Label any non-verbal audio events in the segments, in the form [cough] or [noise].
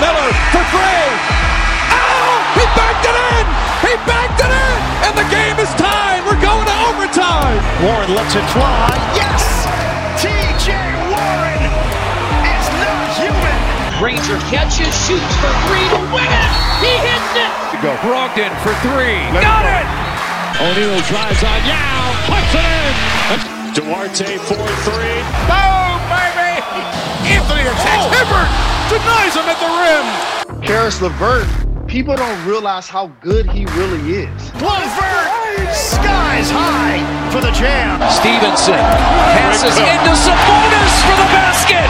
Miller for three. Oh, he backed it in. He backed it in. And the game is tied. We're going to overtime. Warren lets it fly. Yes. TJ Warren is not human. Granger catches, shoots for three to win it. He hits it. Go. Brogdon for three. Let Got it it. O'Neal drives on Yao. Puts it in. Duarte 4 3. Boom, baby. Anthony attacks. Oh. Hibbert denies him at the rim. Caris LeVert, people don't realize how good he really is. Levert skies high for the jam. Stephenson passes into Sabonis for the basket.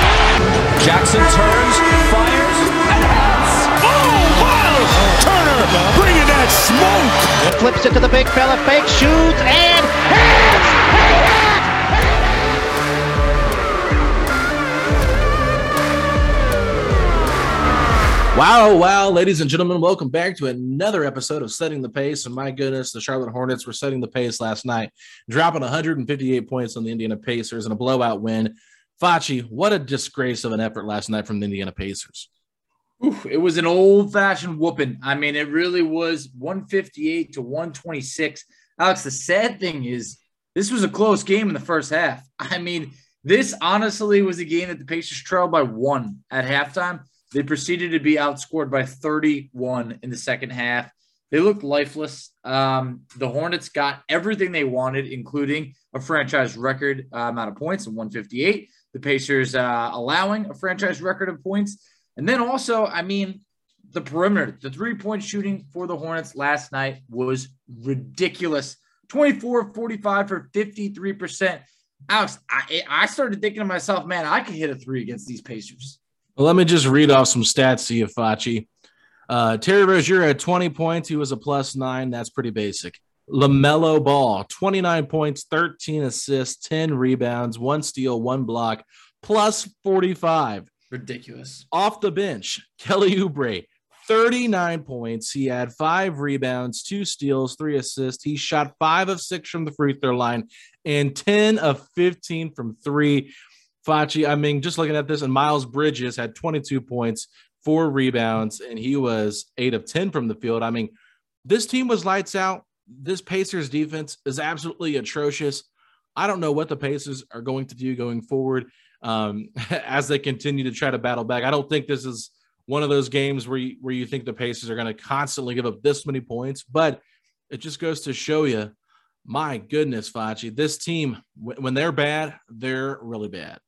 Jackson turns, fires, and hits. Oh, wow. Turner bringing that smoke. Flips it to the big fella, fake shoots, and Wow, wow, ladies and gentlemen, welcome back to another episode of Setting the Pace. And my goodness, the Charlotte Hornets were setting the pace last night, dropping 158 points on the Indiana Pacers in a blowout win. Facci, what a disgrace of an effort last night from the Indiana Pacers. Oof, it was an old fashioned whooping. I mean, it really was 158 to 126. Alex, the sad thing is, this was a close game in the first half. I mean, this honestly was a game that the Pacers trailed by one at halftime. They proceeded to be outscored by 31 in the second half. They looked lifeless. Um, the Hornets got everything they wanted, including a franchise record uh, amount of points in 158. The Pacers uh, allowing a franchise record of points. And then also, I mean, the perimeter, the three point shooting for the Hornets last night was ridiculous 24 45 for 53%. Alex, I, I started thinking to myself, man, I could hit a three against these Pacers. Well, let me just read off some stats to you, Facci. Uh, Terry Rozier had 20 points. He was a plus nine. That's pretty basic. LaMelo Ball, 29 points, 13 assists, 10 rebounds, one steal, one block, plus 45. Ridiculous. Off the bench, [laughs] Kelly Oubre, 39 points. He had five rebounds, two steals, three assists. He shot five of six from the free throw line and 10 of 15 from three. Facci, I mean, just looking at this, and Miles Bridges had 22 points, four rebounds, and he was eight of 10 from the field. I mean, this team was lights out. This Pacers defense is absolutely atrocious. I don't know what the Pacers are going to do going forward um, [laughs] as they continue to try to battle back. I don't think this is one of those games where you, where you think the Pacers are going to constantly give up this many points, but it just goes to show you, my goodness, Facci, this team, when they're bad, they're really bad.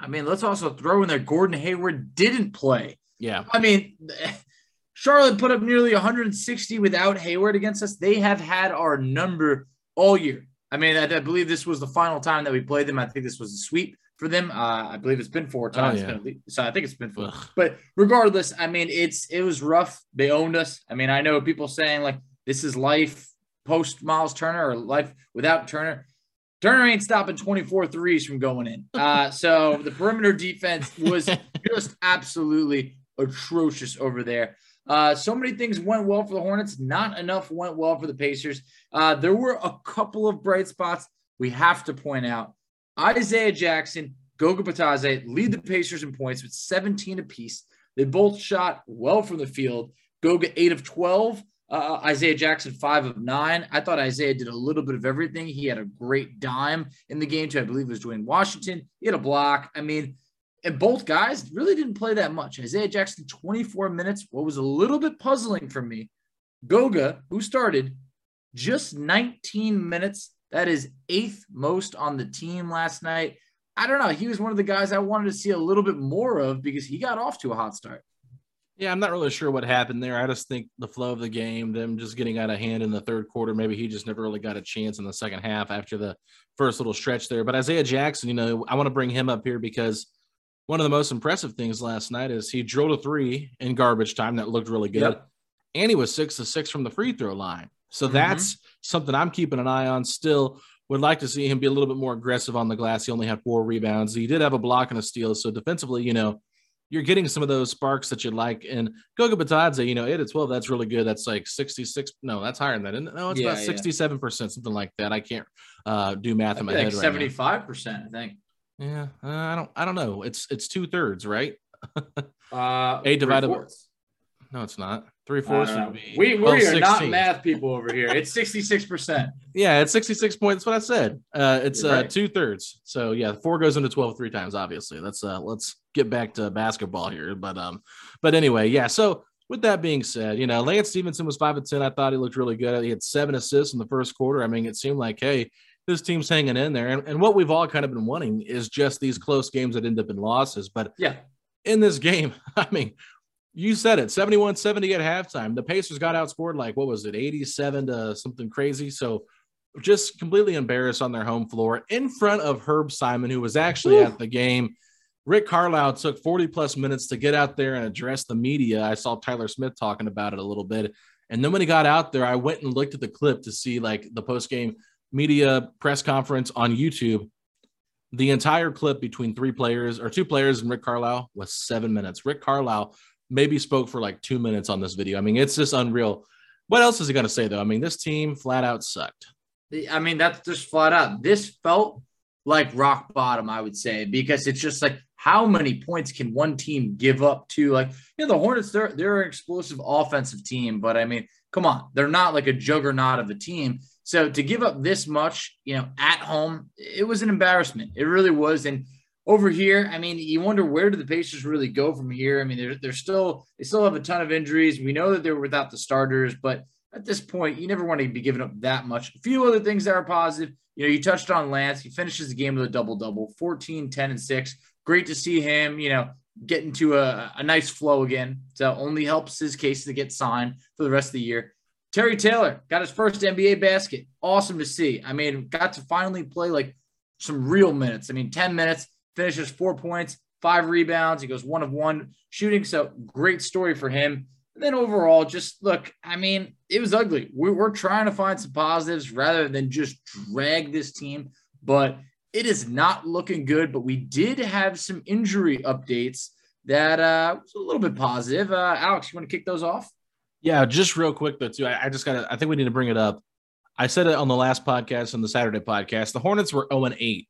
I mean, let's also throw in there Gordon Hayward didn't play. Yeah. I mean, [laughs] Charlotte put up nearly 160 without Hayward against us. They have had our number all year. I mean, I, I believe this was the final time that we played them. I think this was a sweep for them. Uh, I believe it's been four times. Oh, yeah. Been- so I think it's been four. But regardless, I mean, it's it was rough. They owned us. I mean, I know people saying like this is life post Miles Turner or life without Turner. Turner ain't stopping 24 threes from going in. Uh, so the perimeter defense was [laughs] just absolutely atrocious over there. Uh, so many things went well for the Hornets. Not enough went well for the Pacers. Uh, there were a couple of bright spots. we have to point out Isaiah Jackson, Goga Bitadze lead the Pacers in points with 17 apiece. They both shot well from the field. Goga, 8 of 12. Uh, Isaiah Jackson, five of nine. I thought Isaiah did a little bit of everything. He had a great dime in the game, too. I believe it was Duane Washington. He had a block. I mean, and both guys really didn't play that much. Isaiah Jackson, 24 minutes. What was a little bit puzzling for me, Goga, who started just 19 minutes. That is eighth most on the team last night. I don't know. He was one of the guys I wanted to see a little bit more of because he got off to a hot start. Yeah, I'm not really sure what happened there. I just think the flow of the game, them just getting out of hand in the third quarter, maybe he just never really got a chance in the second half after the first little stretch there. But Isaiah Jackson, you know, I want to bring him up here because one of the most impressive things last night is he drilled a three in garbage time that looked really good. Yep. And he was six to six from the free throw line. So mm-hmm. that's something I'm keeping an eye on still. Would like to see him be a little bit more aggressive on the glass. He only had four rebounds. He did have a block and a steal. So defensively, you know, you're getting some of those sparks that you like. And Goga Bitadze, you know, 8 at 12, that's really good. That's like 66. No, that's higher than that. No, it's yeah, about 67%, something like that. I can't uh, do math in my head. 75%, I think. Yeah, uh, I don't I don't know. It's it's two thirds, right? [laughs] uh eight divided by no, it's not. Three fourths would be. We, we are 16. not math people over here. It's 66%. yeah, it's 66 points. That's what I said. Uh, it's uh, right. uh, two thirds. So yeah, four goes into 12 three times, obviously. Let's uh let's get back to basketball here. But um, but anyway, yeah. So with that being said, you know, Lance Stephenson was five of 10. I thought he looked really good. He had seven assists in the first quarter. I mean, it seemed like, hey, this team's hanging in there. And, and what we've all kind of been wanting is just these close games that end up in losses. But yeah, in this game, [laughs] I mean, you said it 71 70 at halftime. The Pacers got outscored like, what was it, 87 to something crazy. So just completely embarrassed on their home floor in front of Herb Simon, who was actually at the game. Rick Carlisle took 40 plus minutes to get out there and address the media. I saw Tyler Smith talking about it a little bit. And then when he got out there, I went and looked at the clip to see like the post game media press conference on YouTube. The entire clip between three players or two players and Rick Carlisle was seven minutes. Rick Carlisle maybe spoke for like two minutes on this video. I mean, it's just unreal. What else is he going to say, though? I mean, this team flat out sucked. I mean, that's just flat out. This felt like rock bottom, I would say, because it's just like how many points can one team give up to like you know the Hornets they're they're an explosive offensive team but I mean come on they're not like a juggernaut of a team so to give up this much you know at home it was an embarrassment it really was and over here, I mean, you wonder where do the Pacers really go from here? I mean, they're, they're still they still have a ton of injuries. We know that they're without the starters, but at this point, you never want to be giving up that much. A few other things that are positive. You know, you touched on Lance. He finishes the game with a double double 14, 10, and 6. Great to see him, you know, get into a, a nice flow again. So only helps his case to get signed for the rest of the year. Terry Taylor got his first NBA basket. Awesome to see. I mean, got to finally play like some real minutes. I mean, 10 minutes finishes four points, five rebounds. He goes one of one shooting. So great story for him. And then overall, just look, I mean, it was ugly. We, we're trying to find some positives rather than just drag this team, but it is not looking good. But we did have some injury updates that uh, was a little bit positive. Uh, Alex, you want to kick those off? Yeah, just real quick though, too. I, I just got to, I think we need to bring it up. I said it on the last podcast, on the Saturday podcast. The Hornets were 0 8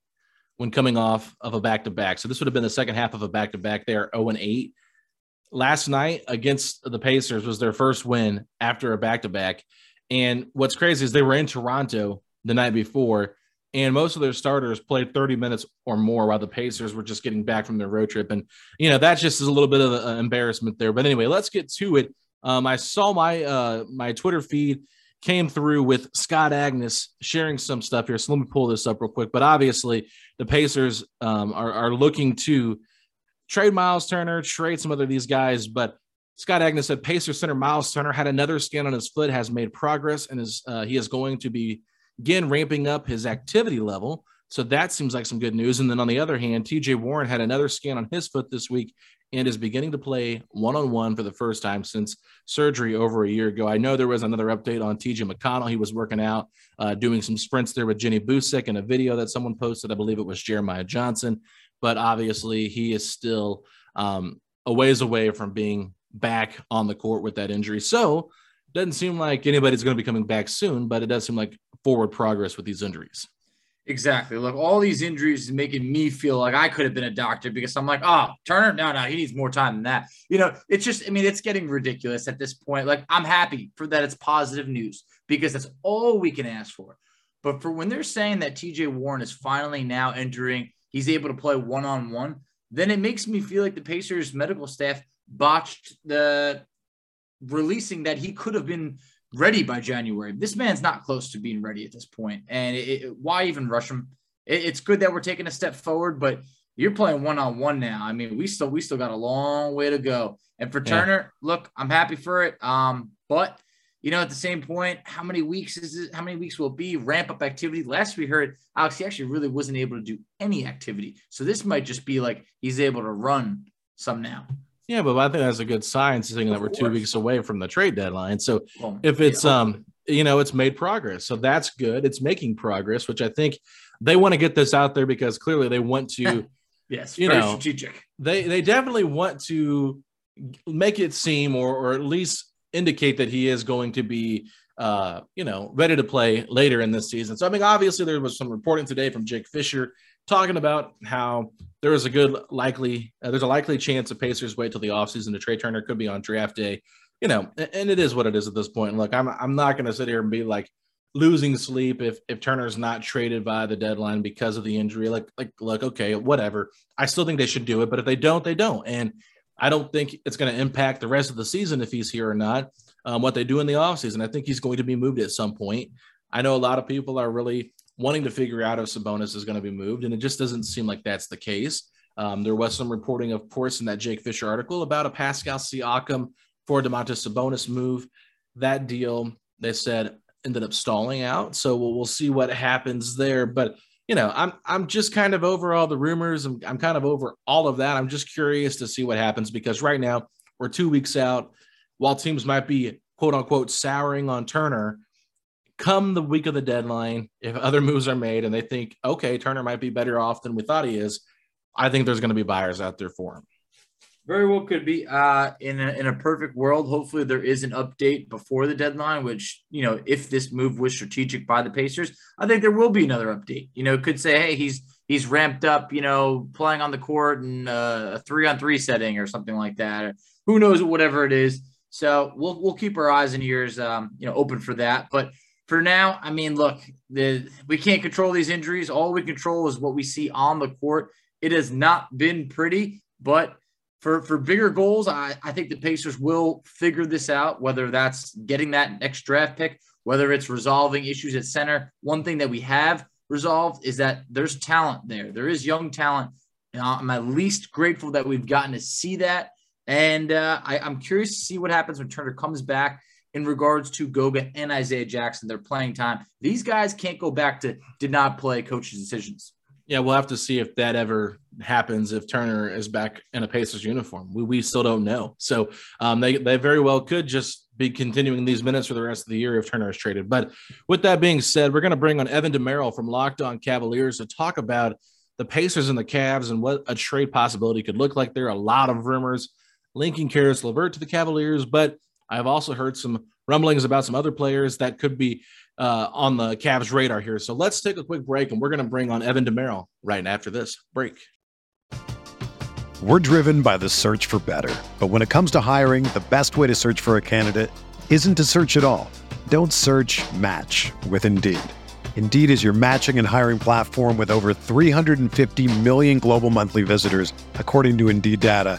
when coming off of a back to back. So this would have been the second half of a back to back. They are 0 and 8. Last night against the Pacers was their first win after a back to back. And what's crazy is they were in Toronto the night before, and most of their starters played 30 minutes or more while the Pacers were just getting back from their road trip. And, you know, that just is a little bit of an embarrassment there. But anyway, let's get to it. Um, I saw my uh, my Twitter feed came through with Scott Agness sharing some stuff here. So let me pull this up real quick. But obviously, the Pacers um, are, are looking to trade Miles Turner, trade some other of these guys. But Scott Agness said Pacers center Miles Turner had another scan on his foot, has made progress, and is uh, he is going to be again ramping up his activity level. So that seems like some good news. And then on the other hand, TJ Warren had another scan on his foot this week and is beginning to play one on one for the first time since surgery over a year ago. I know there was another update on TJ McConnell. He was working out, uh, doing some sprints there with Jenny Boucek in a video that someone posted. I believe it was Jeremiah Johnson, but obviously he is still um, a ways away from being back on the court with that injury. So doesn't seem like anybody's going to be coming back soon, but it does seem like forward progress with these injuries. Exactly. Look, all these injuries is making me feel like I could have been a doctor because I'm like, oh, Turner, no, no, he needs more time than that. You know, it's just, I mean, it's getting ridiculous at this point. Like, I'm happy for that it's positive news because that's all we can ask for. But for when they're saying that TJ Warren is finally now entering, he's able to play one on one, then it makes me feel like the Pacers medical staff botched the releasing that he could have been ready by January. This man's not close to being ready at this point. And it, it, why even rush him? It, it's good that we're taking a step forward, but you're playing one on one now. I mean, we still we still got a long way to go. And for Turner, yeah. look, I'm happy for it. Um, but you know, at the same point, how many weeks is it? How many weeks will it be? Ramp up activity. Last we heard, Alex, he actually really wasn't able to do any activity. So this might just be like he's able to run some now. Yeah, but I think that's a good sign, seeing that we're two weeks away from the trade deadline. So well, if it's yeah, um, you know, it's made progress. So that's good. It's making progress, which I think they want to get this out there because clearly they want to. [laughs] yes, you know, strategic. They they definitely want to make it seem, or or at least indicate that he is going to be uh, you know, ready to play later in this season. So I mean, obviously there was some reporting today from Jake Fisher talking about how there is a good likely uh, there's a likely chance the Pacers wait till the offseason to trade Turner could be on draft day. You know, and it is what it is at this point. Look, I'm I'm not going to sit here and be like losing sleep if if Turner's not traded by the deadline because of the injury. Like like look, okay, whatever. I still think they should do it, but if they don't, they don't. And I don't think it's going to impact the rest of the season if he's here or not. Um, what they do in the offseason. I think he's going to be moved at some point. I know a lot of people are really wanting to figure out if Sabonis is going to be moved, and it just doesn't seem like that's the case. Um, there was some reporting, of course, in that Jake Fisher article about a Pascal Siakam for Domantas Sabonis move. That deal, they said, ended up stalling out. So we'll, we'll see what happens there. But you know, I'm I'm just kind of over all the rumors. I'm, I'm kind of over all of that. I'm just curious to see what happens because right now we're two weeks out. While teams might be quote unquote souring on Turner, come the week of the deadline, if other moves are made and they think, okay, Turner might be better off than we thought he is, I think there's going to be buyers out there for him. Very well could be. Uh, in a, in a perfect world, hopefully there is an update before the deadline. Which you know, if this move was strategic by the Pacers, I think there will be another update. You know, could say, hey, he's he's ramped up. You know, playing on the court in uh, a three on three setting or something like that. Who knows? Whatever it is. So we'll we'll keep our eyes and ears, um, you know, open for that. But for now, I mean, look, the, we can't control these injuries. All we control is what we see on the court. It has not been pretty, but for, for bigger goals, I, I think the Pacers will figure this out, whether that's getting that next draft pick, whether it's resolving issues at center. One thing that we have resolved is that there's talent there. There is young talent. And I'm at least grateful that we've gotten to see that. And uh, I, I'm curious to see what happens when Turner comes back in regards to Goga and Isaiah Jackson, their playing time. These guys can't go back to did not play coach's decisions. Yeah, we'll have to see if that ever happens if Turner is back in a Pacers uniform. We, we still don't know. So um, they, they very well could just be continuing these minutes for the rest of the year if Turner is traded. But with that being said, we're going to bring on Evan Dammarell from Locked On Cavaliers to talk about the Pacers and the Cavs and what a trade possibility could look like. There are a lot of rumors linking Caris LeVert to the Cavaliers, but I've also heard some rumblings about some other players that could be uh, on the Cavs radar here. So let's take a quick break and we're going to bring on Evan Dammarell right after this break. We're driven by the search for better. But when it comes to hiring, the best way to search for a candidate isn't to search at all. Don't search match with Indeed. Indeed is your matching and hiring platform with over 350 million global monthly visitors, according to Indeed data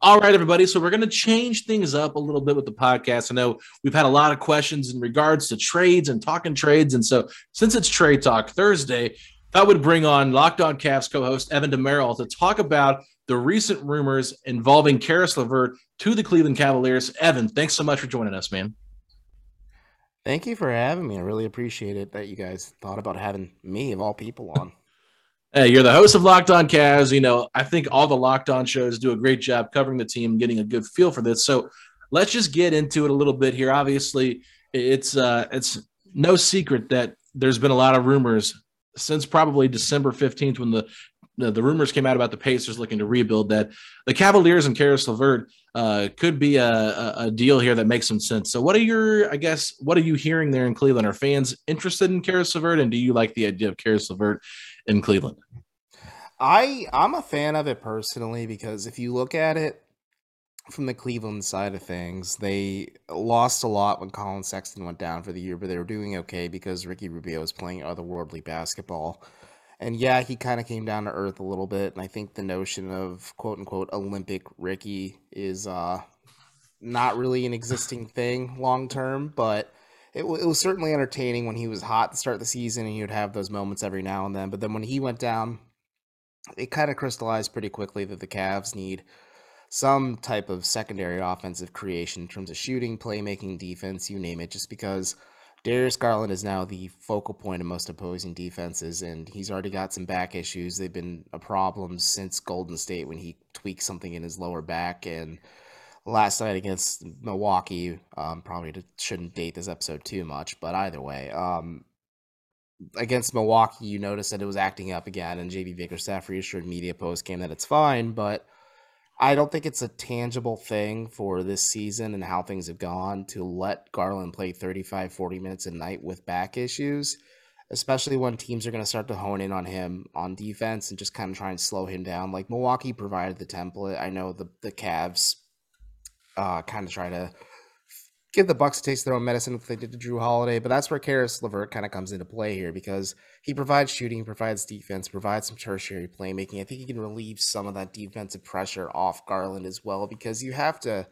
All right, everybody. So we're going to change things up a little bit with the podcast. I know we've had a lot of questions in regards to trades and talking trades. And so since it's Trade Talk Thursday, I would bring on Locked On Cavs co-host Evan Dammarell to talk about the recent rumors involving Caris LeVert to the Cleveland Cavaliers. Evan, thanks so much for joining us, man. Thank you for having me. I really appreciate it that you guys thought about having me of all people on. Hey, you're the host of Locked On Cavs. You know, I think all the Locked On shows do a great job covering the team, getting a good feel for this. So let's just get into it a little bit here. Obviously, it's uh, it's no secret that there's been a lot of rumors since probably December 15th when the the, rumors came out about the Pacers looking to rebuild that the Cavaliers and Caris LeVert uh, could be a, a, deal here that makes some sense. So, what are your, I guess, what are you hearing there in Cleveland? Are fans interested in Caris LeVert, and do you like the idea of Caris LeVert in Cleveland? I I'm a fan of it personally because if you look at it from the Cleveland side of things, they lost a lot when Collin Sexton went down for the year, but they were doing okay because Ricky Rubio was playing otherworldly basketball. And yeah, he kind of came down to earth a little bit. And I think the notion of quote unquote Olympic Ricky is uh, not really an existing thing long term, but it, w- it was certainly entertaining when he was hot to start the season and he would have those moments every now and then. But then when he went down, it kind of crystallized pretty quickly that the Cavs need some type of secondary offensive creation in terms of shooting, playmaking, defense, you name it, just because Darius Garland is now the focal point of most opposing defenses, and he's already got some back issues. They've been a problem since Golden State when he tweaked something in his lower back. And last night against Milwaukee, um, probably shouldn't date this episode too much, but either way, um, against Milwaukee, you noticed that it was acting up again, and JB Bickerstaff reassured media post game that it's fine, but I don't think it's a tangible thing for this season and how things have gone to let Garland play 35, 40 minutes a night with back issues, especially when teams are going to start to hone in on him on defense and just kind of try and slow him down. Like Milwaukee provided the template. I know the, the Cavs uh, kind of try to give the Bucks a taste of their own medicine if they did to Jrue Holiday, but that's where Caris LeVert kind of comes into play here because he provides shooting, provides defense, provides some tertiary playmaking. I think he can relieve some of that defensive pressure off Garland as well because you have to.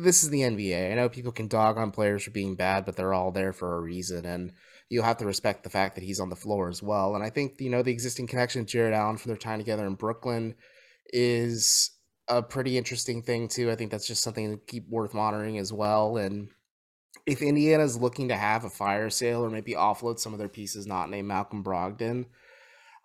This is the NBA. I know people can dog on players for being bad, but they're all there for a reason, and you have to respect the fact that he's on the floor as well. And I think you know the existing connection with Jarrett Allen from their time together in Brooklyn is a pretty interesting thing too. I think that's just something to keep worth monitoring as well. And if Indiana's looking to have a fire sale or maybe offload some of their pieces not named Malcolm Brogdon,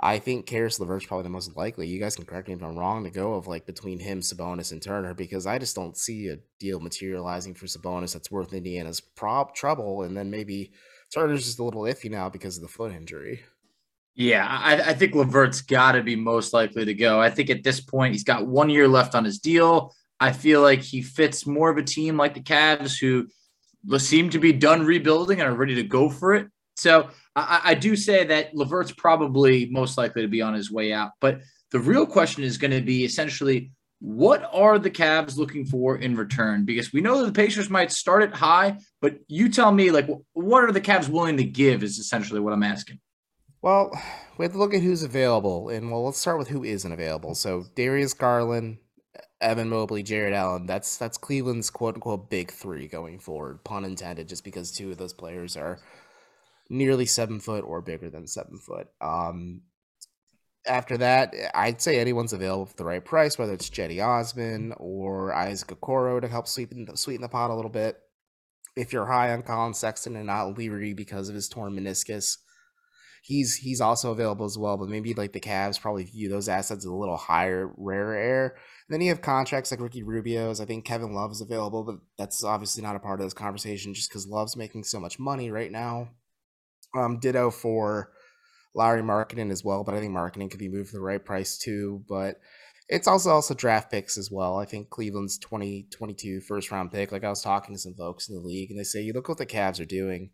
I think Caris LeVert's probably the most likely. You guys can correct me if I'm wrong to go of like between him, Sabonis, and Turner because I just don't see a deal materializing for Sabonis that's worth Indiana's prop trouble. And then maybe Turner's just a little iffy now because of the foot injury. Yeah, I, I think LeVert's got to be most likely to go. I think at this point, he's got one year left on his deal. I feel like he fits more of a team like the Cavs, who seem to be done rebuilding and are ready to go for it. So I, I do say that LeVert's probably most likely to be on his way out. But the real question is going to be essentially what are the Cavs looking for in return? Because we know that the Pacers might start it high, but you tell me, like, what are the Cavs willing to give? Is essentially what I'm asking. Well, [sighs] we have to look at who's available, and well, let's start with who isn't available. So Darius Garland, Evan Mobley, Jarrett Allen. That's that's Cleveland's quote unquote big three going forward, pun intended, just because two of those players are nearly seven foot or bigger than seven foot. Um, after that, I'd say anyone's available for the right price, whether it's Cedi Osman or Isaac Okoro to help sweeten sweeten the pot a little bit. If you're high on Collin Sexton and not Leary because of his torn meniscus he's he's also available as well. But maybe like the Cavs probably view those assets a little higher, rarer air. And then you have contracts like Ricky Rubio's. I think Kevin Love is available, but that's obviously not a part of this conversation just because Love's making so much money right now. Um, ditto for Lauri Markkanen as well, but I think Markkanen could be moved for the right price too. But it's also also draft picks as well. I think Cleveland's 2022 first round pick. Like I was talking to some folks in the league, and they say, you look what the Cavs are doing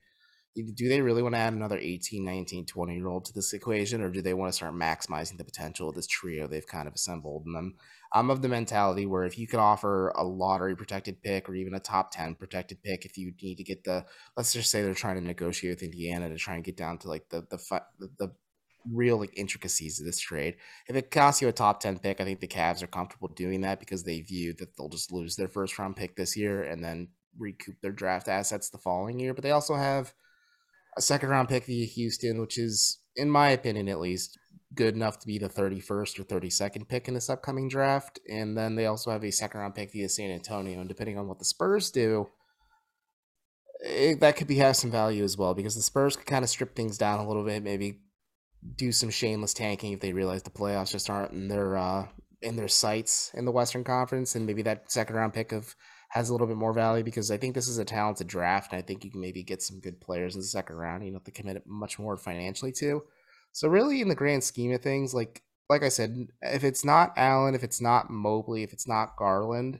do they really want to add another 18, 19, 20 year old to this equation, or do they want to start maximizing the potential of this trio they've kind of assembled? And I'm, I'm of the mentality where if you could offer a lottery protected pick or even a top 10 protected pick, if you need to get the, let's just say they're trying to negotiate with Indiana to try and get down to like the, the, the, the real like intricacies of this trade. If it costs you a top 10 pick, I think the Cavs are comfortable doing that because they view that they'll just lose their first round pick this year and then recoup their draft assets the following year. But they also have a second round pick via Houston, which is, in my opinion at least, good enough to be the 31st or 32nd pick in this upcoming draft. And then they also have a second round pick via San Antonio. And depending on what the Spurs do, it, eh, that could be have some value as well because the Spurs could kind of strip things down a little bit, maybe do some shameless tanking if they realize the playoffs just aren't in their uh, in their sights in the Western Conference, and maybe that second round pick of has a little bit more value because I think this is a talented draft, and I think you can maybe get some good players in the second round. You know, to commit much more financially to. So really, in the grand scheme of things, like like I said, if it's not Allen, if it's not Mobley, if it's not Garland,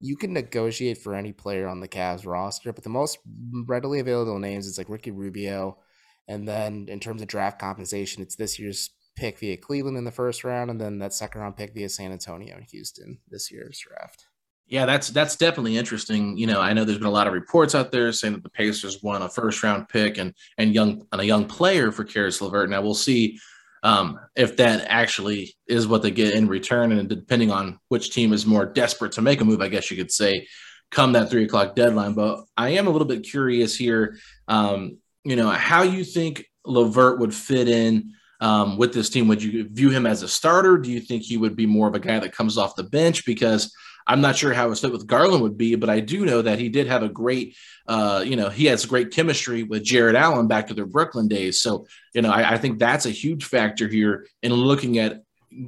you can negotiate for any player on the Cavs roster. But the most readily available names is like Ricky Rubio, and then in terms of draft compensation, it's this year's pick via Cleveland in the first round, and then that second round pick via San Antonio and Houston this year's draft. Yeah, that's that's definitely interesting. You know, I know there's been a lot of reports out there saying that the Pacers won a first round pick and and young and a young player for Caris LeVert. Now we'll see um, if that actually is what they get in return, and depending on which team is more desperate to make a move, I guess you could say, come that three o'clock deadline. But I am a little bit curious here. Um, you know, how you think LeVert would fit in um, with this team? Would you view him as a starter? Do you think he would be more of a guy that comes off the bench? Because I'm not sure how his fit with Garland would be, but I do know that he did have a great, uh, you know, he has great chemistry with Jarrett Allen back to their Brooklyn days. So, you know, I, I think that's a huge factor here in looking at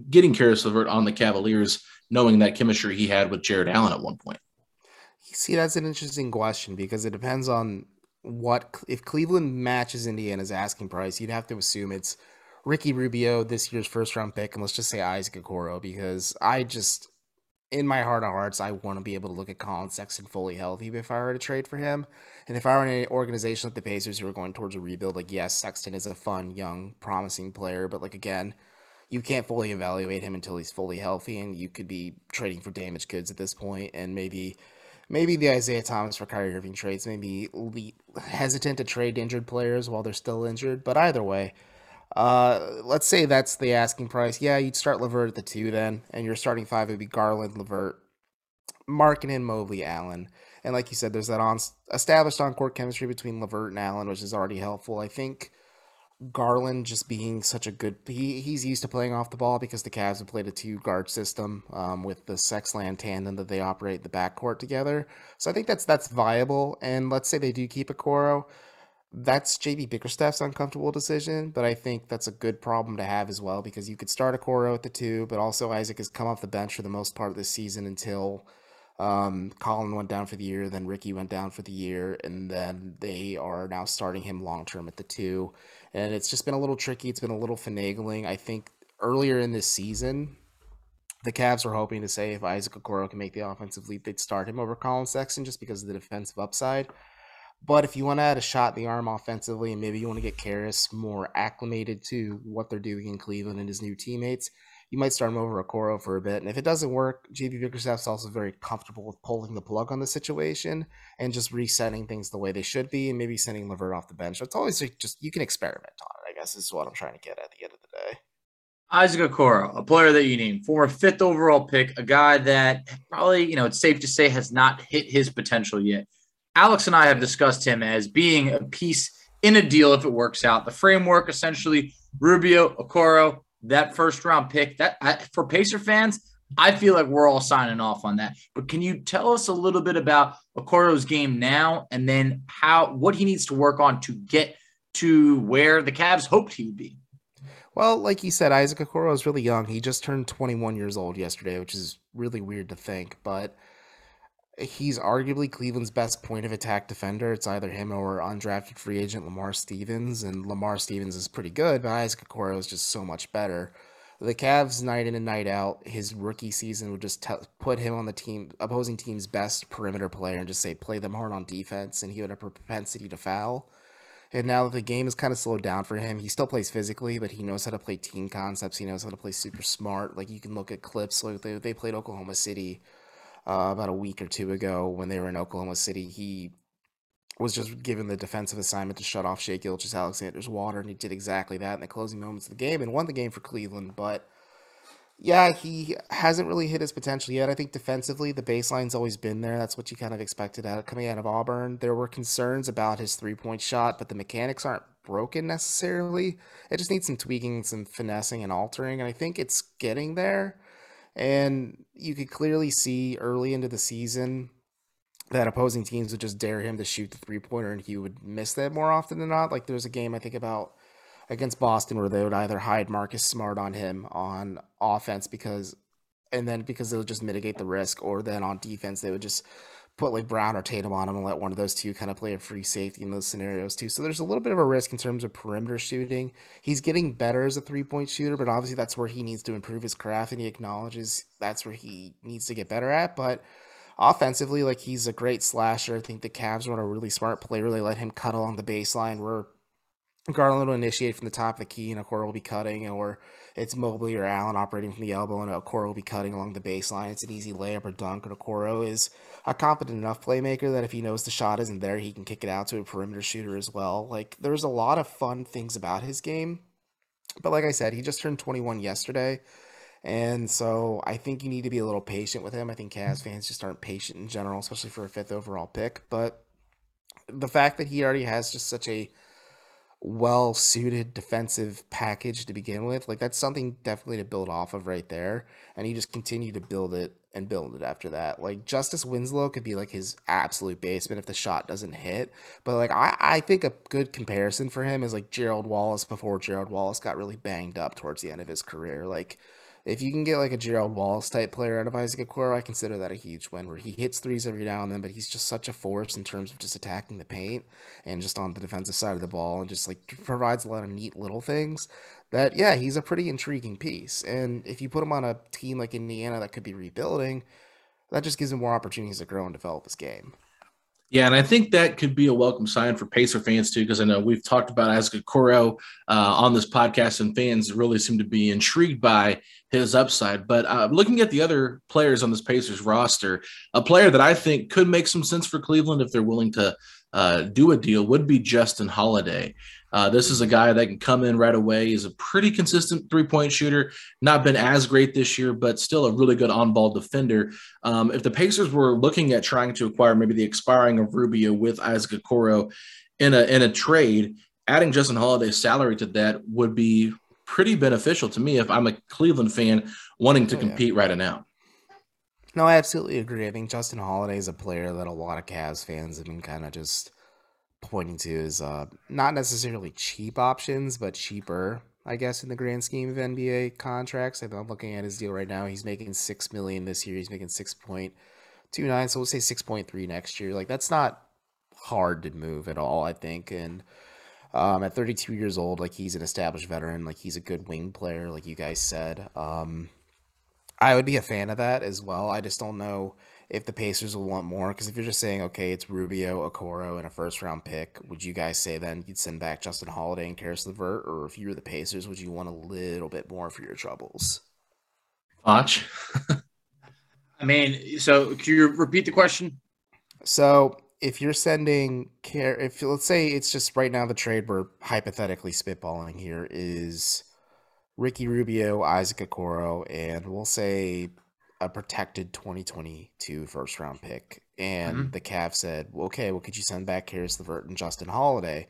getting Caris LeVert on the Cavaliers, knowing that chemistry he had with Jarrett Allen at one point. See, that's an interesting question because it depends on what if Cleveland matches Indiana's asking price. You'd have to assume it's Ricky Rubio, this year's first round pick, and let's just say Isaac Okoro because I just in my heart of hearts, I want to be able to look at Collin Sexton fully healthy if I were to trade for him. And if I were in an organization like the Pacers who are going towards a rebuild, like, yes, Sexton is a fun, young, promising player, but like, again, you can't fully evaluate him until he's fully healthy, and you could be trading for damaged goods at this point, and maybe. Maybe the Isaiah Thomas for Kyrie Irving trades, maybe hesitant to trade injured players while they're still injured. But either way, uh, let's say that's the asking price. Yeah, you'd start LeVert at the two then, and your starting five would be Garland, LeVert, Markkanen, Mobley, Allen. And like you said, there's that on established on court chemistry between LeVert and Allen, which is already helpful. I think Garland just being such a good he, he's used to playing off the ball because the Cavs have played a two guard system um, with the Sexland tandem that they operate the backcourt together. So I think that's that's viable. And let's say they do keep Okoro that's JB Bickerstaff's uncomfortable decision, but I think that's a good problem to have as well because you could start Okoro at the two, but also Isaac has come off the bench for the most part of this season until um, Collin went down for the year, then Ricky went down for the year, and then they are now starting him long term at the two. And it's just been a little tricky. It's been a little finagling. I think earlier in this season, the Cavs were hoping to say if Isaac Okoro can make the offensive leap, they'd start him over Collin Sexton just because of the defensive upside. But if you want to add a shot in the arm offensively, and maybe you want to get Caris more acclimated to what they're doing in Cleveland and his new teammates, you might start him over Okoro for a bit. And if it doesn't work, JB Bickerstaff's also very comfortable with pulling the plug on the situation and just resetting things the way they should be, and maybe sending LeVert off the bench. It's always just you can experiment on it. I guess is what I'm trying to get at the end of the day. Isaac Okoro, a player that you named, former fifth overall pick, a guy that probably, you know, it's safe to say has not hit his potential yet. Alex and I have discussed him as being a piece in a deal if it works out. The framework essentially Rubio, Okoro, that first round pick. That I, for Pacer fans, I feel like we're all signing off on that. But can you tell us a little bit about Okoro's game now, and then how what he needs to work on to get to where the Cavs hoped he would be? Well, like you said, Isaac Okoro is really young. He just turned 21 years old yesterday, which is really weird to think, but he's arguably Cleveland's best point of attack defender. It's either him or undrafted free agent Lamar Stevens, and Lamar Stevens is pretty good, but Isaac Okoro is just so much better. The Cavs, night in and night out, his rookie season would just t- put him on the team, opposing team's best perimeter player, and just say play them hard on defense, and he would have a propensity to foul. And now that the game is kind of slowed down for him, he still plays physically, but he knows how to play team concepts. He knows how to play super smart. Like you can look at clips like they, they played Oklahoma City uh, about a week or two ago when they were in Oklahoma City. He was just given the defensive assignment to shut off Shai Gilgeous-Alexander's water, and he did exactly that in the closing moments of the game and won the game for Cleveland. But yeah, he hasn't really hit his potential yet. I think defensively, the baseline's always been there. That's what you kind of expected out coming out of Auburn. There were concerns about his three point shot, but the mechanics aren't broken necessarily. It just needs some tweaking, some finessing, and altering. And I think it's getting there. And you could clearly see early into the season that opposing teams would just dare him to shoot the three pointer and he would miss that more often than not. Like there's a game I think about against Boston where they would either hide Marcus Smart on him on offense because and then because they would just mitigate the risk, or then on defense they would just put like Brown or Tatum on him and let one of those two kind of play a free safety in those scenarios too. So there's a little bit of a risk in terms of perimeter shooting. He's getting better as a three point shooter, but obviously that's where he needs to improve his craft and he acknowledges that's where he needs to get better at. But offensively, like he's a great slasher. I think the Cavs run a really smart play, really let him cut along the baseline where Garland will initiate from the top of the key and Okoro will be cutting, or it's Mobley or Allen operating from the elbow and Okoro will be cutting along the baseline. It's an easy layup or dunk, and Okoro is a competent enough playmaker that if he knows the shot isn't there, he can kick it out to a perimeter shooter as well. Like, there's a lot of fun things about his game. But like I said, he just turned 21 yesterday. And so I think you need to be a little patient with him. I think Cavs fans just aren't patient in general, especially for a fifth overall pick. But the fact that he already has just such a well suited defensive package to begin with. Like that's something definitely to build off of right there. And you just continue to build it and build it after that. Like Justice Winslow could be like his absolute basement if the shot doesn't hit. But like I, I think a good comparison for him is like Gerald Wallace before Gerald Wallace got really banged up towards the end of his career. Like if you can get like a Gerald Wallace type player out of Isaac Okoro, I consider that a huge win where he hits threes every now and then, but he's just such a force in terms of just attacking the paint and just on the defensive side of the ball and just like provides a lot of neat little things that, yeah, he's a pretty intriguing piece. And if you put him on a team like Indiana that could be rebuilding, that just gives him more opportunities to grow and develop his game. Yeah, and I think that could be a welcome sign for Pacer fans too, because I know we've talked about Isaac Okoro uh, on this podcast, and fans really seem to be intrigued by his upside. But uh, looking at the other players on this Pacers roster, a player that I think could make some sense for Cleveland if they're willing to uh, do a deal would be Justin Holiday. Uh, this is a guy that can come in right away. He's a pretty consistent three point shooter. Not been as great this year, but still a really good on ball defender. Um, if the Pacers were looking at trying to acquire maybe the expiring of Rubio with Isaac Okoro in a in a trade, adding Justin Holiday's salary to that would be pretty beneficial to me if I'm a Cleveland fan wanting to oh, compete yeah. right now. No, I absolutely agree. I think Justin Holiday is a player that a lot of Cavs fans have been kind of just pointing to is uh, not necessarily cheap options, but cheaper, I guess, in the grand scheme of NBA contracts. I'm looking at his deal right now. He's making six million this year. He's making six point two nine, so we'll say six point three next year. Like that's not hard to move at all, I think. And um, at 32 years old, like he's an established veteran, like he's a good wing player, like you guys said. Um, I would be a fan of that as well. I just don't know if the Pacers will want more. Because if you're just saying, okay, it's Rubio, Okoro, and a first round pick, would you guys say then you'd send back Justin Holiday and Caris LeVert? Or if you were the Pacers, would you want a little bit more for your troubles? Watch. I mean, so can you repeat the question? So if you're sending care, if let's say it's just right now the trade we're hypothetically spitballing here is Ricky Rubio, Isaac Okoro, and we'll say a protected 2022 first round pick. And mm-hmm. the Cavs said, well, okay, well, could you send back Caris LeVert and Justin Holiday?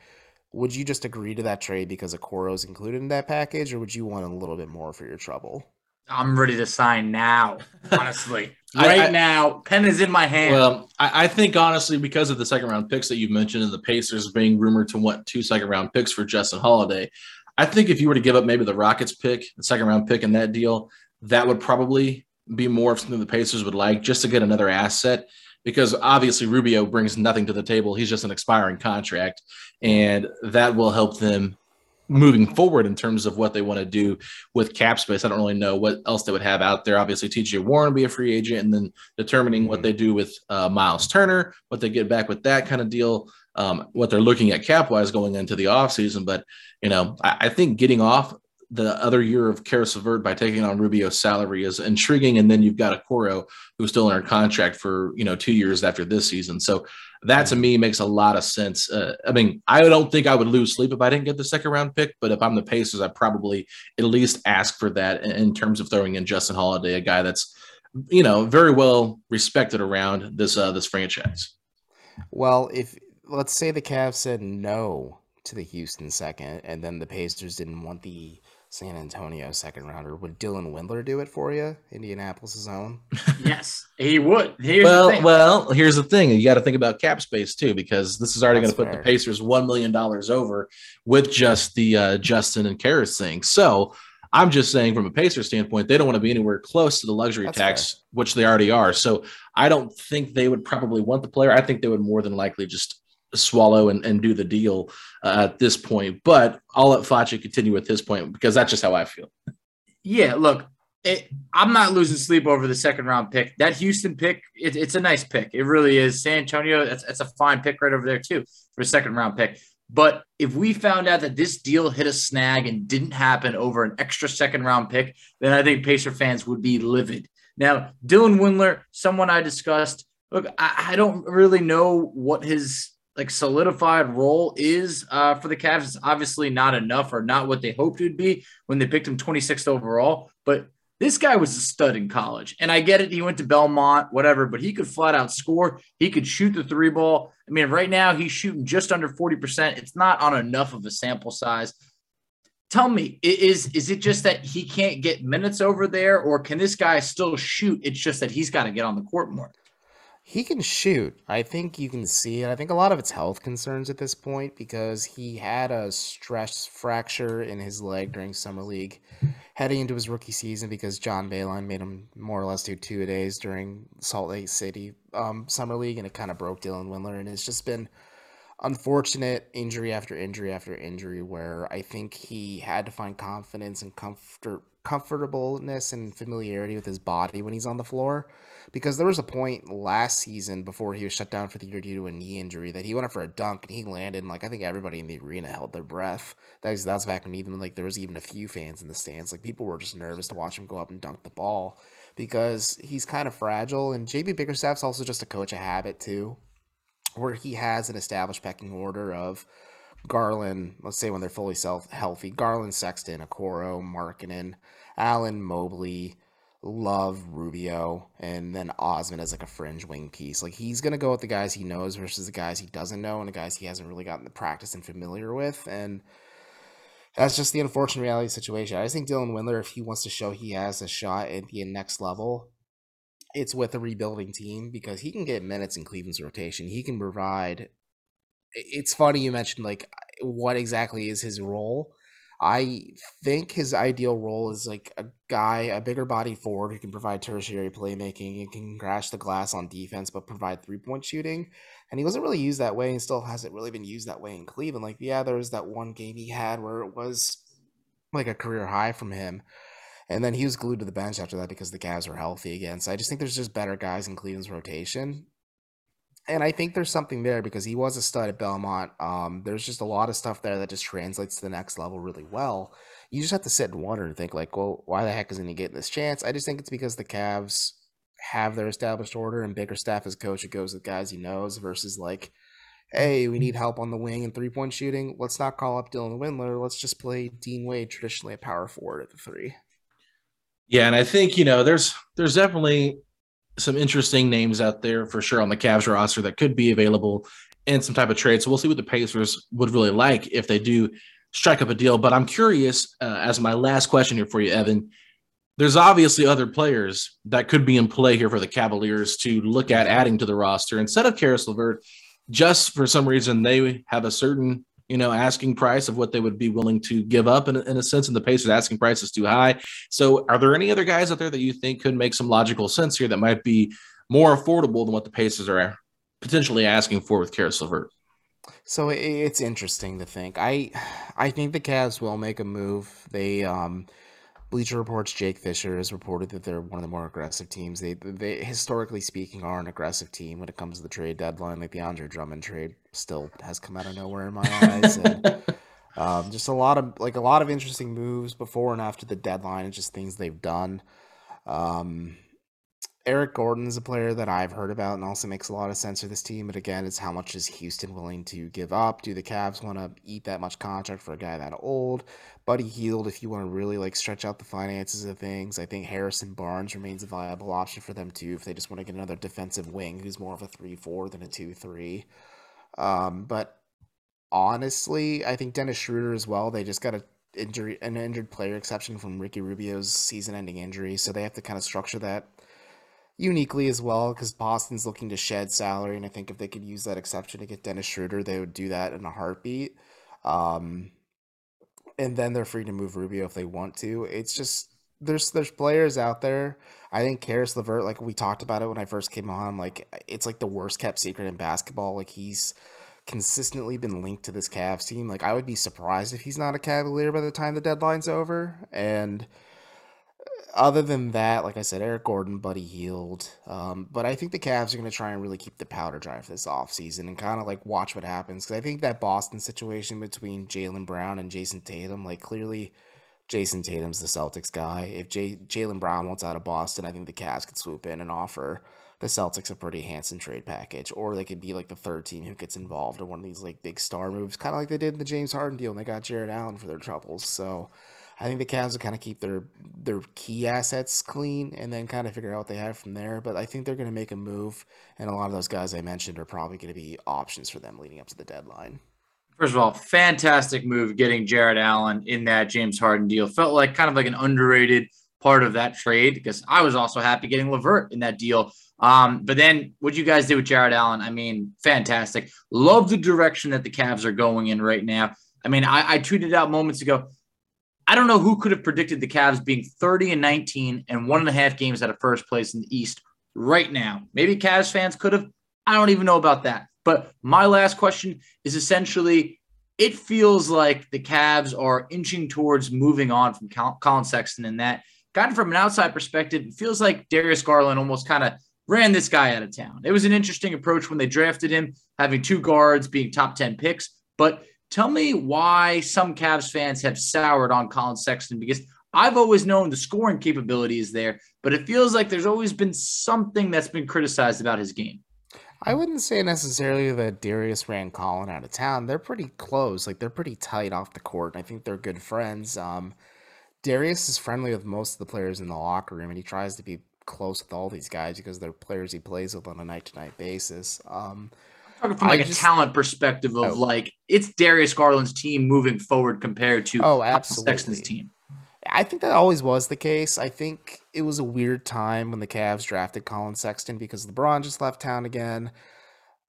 Would you just agree to that trade because Okoro is included in that package, or would you want a little bit more for your trouble? I'm ready to sign now, [laughs] honestly. right I, I, now, pen is in my hand. Well, I, I, think honestly, because of the second round picks that you mentioned and the Pacers being rumored to want two second round picks for Justin Holiday, I think if you were to give up maybe the Rockets pick, the second round pick in that deal, that would probably be more of something the Pacers would like just to get another asset. Because obviously Rubio brings nothing to the table. He's just an expiring contract, and that will help them moving forward in terms of what they want to do with cap space. I don't really know what else they would have out there. Obviously, TJ Warren be a free agent, and then determining what they do with uh, Miles Turner, what they get back with that kind of deal um, what they're looking at cap wise going into the offseason. But, you know, I, I, think getting off the other year of Caris LeVert by taking on Rubio's salary is intriguing. And then you've got a Okoro who's still under contract for, you know, two years after this season. So that to me makes a lot of sense. Uh, I mean, I don't think I would lose sleep if I didn't get the second round pick, but if I'm the Pacers, I probably at least ask for that in, in terms of throwing in Justin Holiday, a guy that's, you know, very well respected around this uh, this franchise. Well, if let's say the Cavs said no to the Houston second, and then the Pacers didn't want the San Antonio second rounder. Would Dylan Windler do it for you, Indianapolis' own? [laughs] yes, he would. Here's well, well, here's the thing: you got to think about cap space too, because this is already going to put the Pacers one million dollars over with just the uh, Justin and Caris thing. So. I'm just saying, from a Pacer standpoint, they don't want to be anywhere close to the luxury That's tax, fair. which they already are. So I don't think they would probably want the player. I think they would more than likely just swallow and, and do the deal uh, at this point. But I'll let Facci continue with his point because that's just how I feel. Yeah, look, it, I'm not losing sleep over the second round pick. That Houston pick, it, it's a nice pick. It really is. San Antonio, that's, that's a fine pick right over there, too, for a second round pick. But if we found out that this deal hit a snag and didn't happen over an extra second round pick, then I think Pacer fans would be livid. Now, Dylan Windler, someone I discussed, look, I, I don't really know what his like solidified role is uh, for the Cavs. It's obviously not enough or not what they hoped it would be when they picked him 26th overall. But this guy was a stud in college. And I get it. He went to Belmont, whatever, but he could flat out score. He could shoot the three ball. I mean, right now he's shooting just under 40%. It's not on enough of a sample size. Tell me, is is it just that he can't get minutes over there, or can this guy still shoot? It's just that he's got to get on the court more. He can shoot. I think you can see it. I think a lot of it's health concerns at this point because he had a stress fracture in his leg during summer league, heading into his rookie season because John Beilein made him more or less do two a days during Salt Lake City um, summer league, and it kind of broke Dylan Windler. And it's just been unfortunate injury after injury after injury where I think he had to find confidence and comfort comfortableness and familiarity with his body when he's on the floor. Because there was a point last season before he was shut down for the year due to a knee injury that he went up for a dunk and he landed and like I think everybody in the arena held their breath. That was that's back when even like there was even a few fans in the stands. Like people were just nervous to watch him go up and dunk the ball because he's kind of fragile and JB Bickerstaff's also just a coach of habit too where he has an established pecking order of Garland, let's say when they're fully self healthy, Garland, Sexton, Okoro, Markkanen, Allen, Mobley, Love, Rubio, and then Osman as like a fringe wing piece. Like he's gonna go with the guys he knows versus the guys he doesn't know and the guys he hasn't really gotten the practice and familiar with. And that's just the unfortunate reality situation. I just think Dylan Windler, if he wants to show he has a shot at the next level, it's with a rebuilding team because he can get minutes in Cleveland's rotation. He can provide. It's funny you mentioned like what exactly is his role. I think his ideal role is like a guy, a bigger body forward who can provide tertiary playmaking and can crash the glass on defense, but provide three point shooting. And he wasn't really used that way and still hasn't really been used that way in Cleveland. Like, yeah, there was that one game he had where it was like a career high from him. And then he was glued to the bench after that because the Cavs were healthy again. So I just think there's just better guys in Cleveland's rotation. And I think there's something there because he was a stud at Belmont. Um, there's just a lot of stuff there that just translates to the next level really well. You just have to sit and wonder and think like, well, why the heck isn't he getting this chance? I just think it's because the Cavs have their established order and Bickerstaff as coach It goes with guys he knows versus like, hey, we need help on the wing and three point shooting. Let's not call up Dylan Windler. Let's just play Dean Wade traditionally a power forward at the three. Yeah, and I think you know there's there's definitely some interesting names out there for sure on the Cavs roster that could be available in some type of trade. So we'll see what the Pacers would really like if they do strike up a deal. But I'm curious, uh, as my last question here for you, Evan. There's obviously other players that could be in play here for the Cavaliers to look at adding to the roster instead of Caris LeVert. Just for some reason, they have a certain you know, asking price of what they would be willing to give up in, in a sense, and the Pacers asking price is too high. So, are there any other guys out there that you think could make some logical sense here that might be more affordable than what the Pacers are potentially asking for with Caris LeVert? So it's interesting to think. I I think the Cavs will make a move. They um Bleacher Reports Jake Fisher has reported that they're one of the more aggressive teams. They they historically speaking are an aggressive team when it comes to the trade deadline. Like the Andre Drummond trade still has come out of nowhere in my eyes. And, [laughs] Um, just a lot of like a lot of interesting moves before and after the deadline, and just things they've done. Um, Eric Gordon is a player that I've heard about and also makes a lot of sense for this team. But again, it's how much is Houston willing to give up? Do the Cavs want to eat that much contract for a guy that old? Buddy Hield, if you want to really like stretch out the finances of things, I think Harrison Barnes remains a viable option for them too. If they just want to get another defensive wing who's more of a three-four than a two-three. Um, but honestly, I think Dennis Schroeder as well. They just got a injury, an injured player exception from Ricky Rubio's season-ending injury, so they have to kind of structure that uniquely as well because Boston's looking to shed salary, and I think if they could use that exception to get Dennis Schroeder, they would do that in a heartbeat. Um, and then they're free to move Rubio if they want to. It's just there's there's players out there. I think Caris LeVert, like we talked about it when I first came on, like it's like the worst kept secret in basketball. Like he's consistently been linked to this Cavs team. Like I would be surprised if he's not a Cavalier by the time the deadline's over. And other than that, like I said, Eric Gordon, Buddy Hield. Um, but I think the Cavs are going to try and really keep the powder dry for this offseason and kind of like watch what happens. Because I think that Boston situation between Jaylen Brown and Jayson Tatum, like clearly Jayson Tatum's the Celtics guy. If Jay- Jaylen Brown wants out of Boston, I think the Cavs could swoop in and offer the Celtics a pretty handsome trade package. Or they could be like the third team who gets involved in one of these like big star moves, kind of like they did in the James Harden deal and they got Jarrett Allen for their troubles. So I think the Cavs will kind of keep their their key assets clean and then kind of figure out what they have from there. But I think they're going to make a move, and a lot of those guys I mentioned are probably going to be options for them leading up to the deadline. First of all, fantastic move getting Jarrett Allen in that James Harden deal. Felt like kind of like an underrated part of that trade because I was also happy getting LeVert in that deal. Um, but then what you guys do with Jarrett Allen, I mean, fantastic. Love the direction that the Cavs are going in right now. I mean, I, I tweeted out moments ago I don't know who could have predicted the Cavs being 30 and 19 and one and a half games out of first place in the East right now. Maybe Cavs fans could have. I don't even know about that. But my last question is essentially it feels like the Cavs are inching towards moving on from Collin Sexton and that kind of from an outside perspective, it feels like Darius Garland almost kind of ran this guy out of town. It was an interesting approach when they drafted him, having two guards being top 10 picks, but Tell me why some Cavs fans have soured on Collin Sexton because I've always known the scoring capability is there, but it feels like there's always been something that's been criticized about his game. I wouldn't say necessarily that Darius ran Collin out of town. They're pretty close. Like they're pretty tight off the court. I think they're good friends. Um, Darius is friendly with most of the players in the locker room, and he tries to be close with all these guys because they're players he plays with on a night to night basis. Um, talking from like I a just, talent perspective of oh. like it's Darius Garland's team moving forward compared to oh absolutely Sexton's team. I think that always was the case. I think it was a weird time when the Cavs drafted Collin Sexton because LeBron just left town again.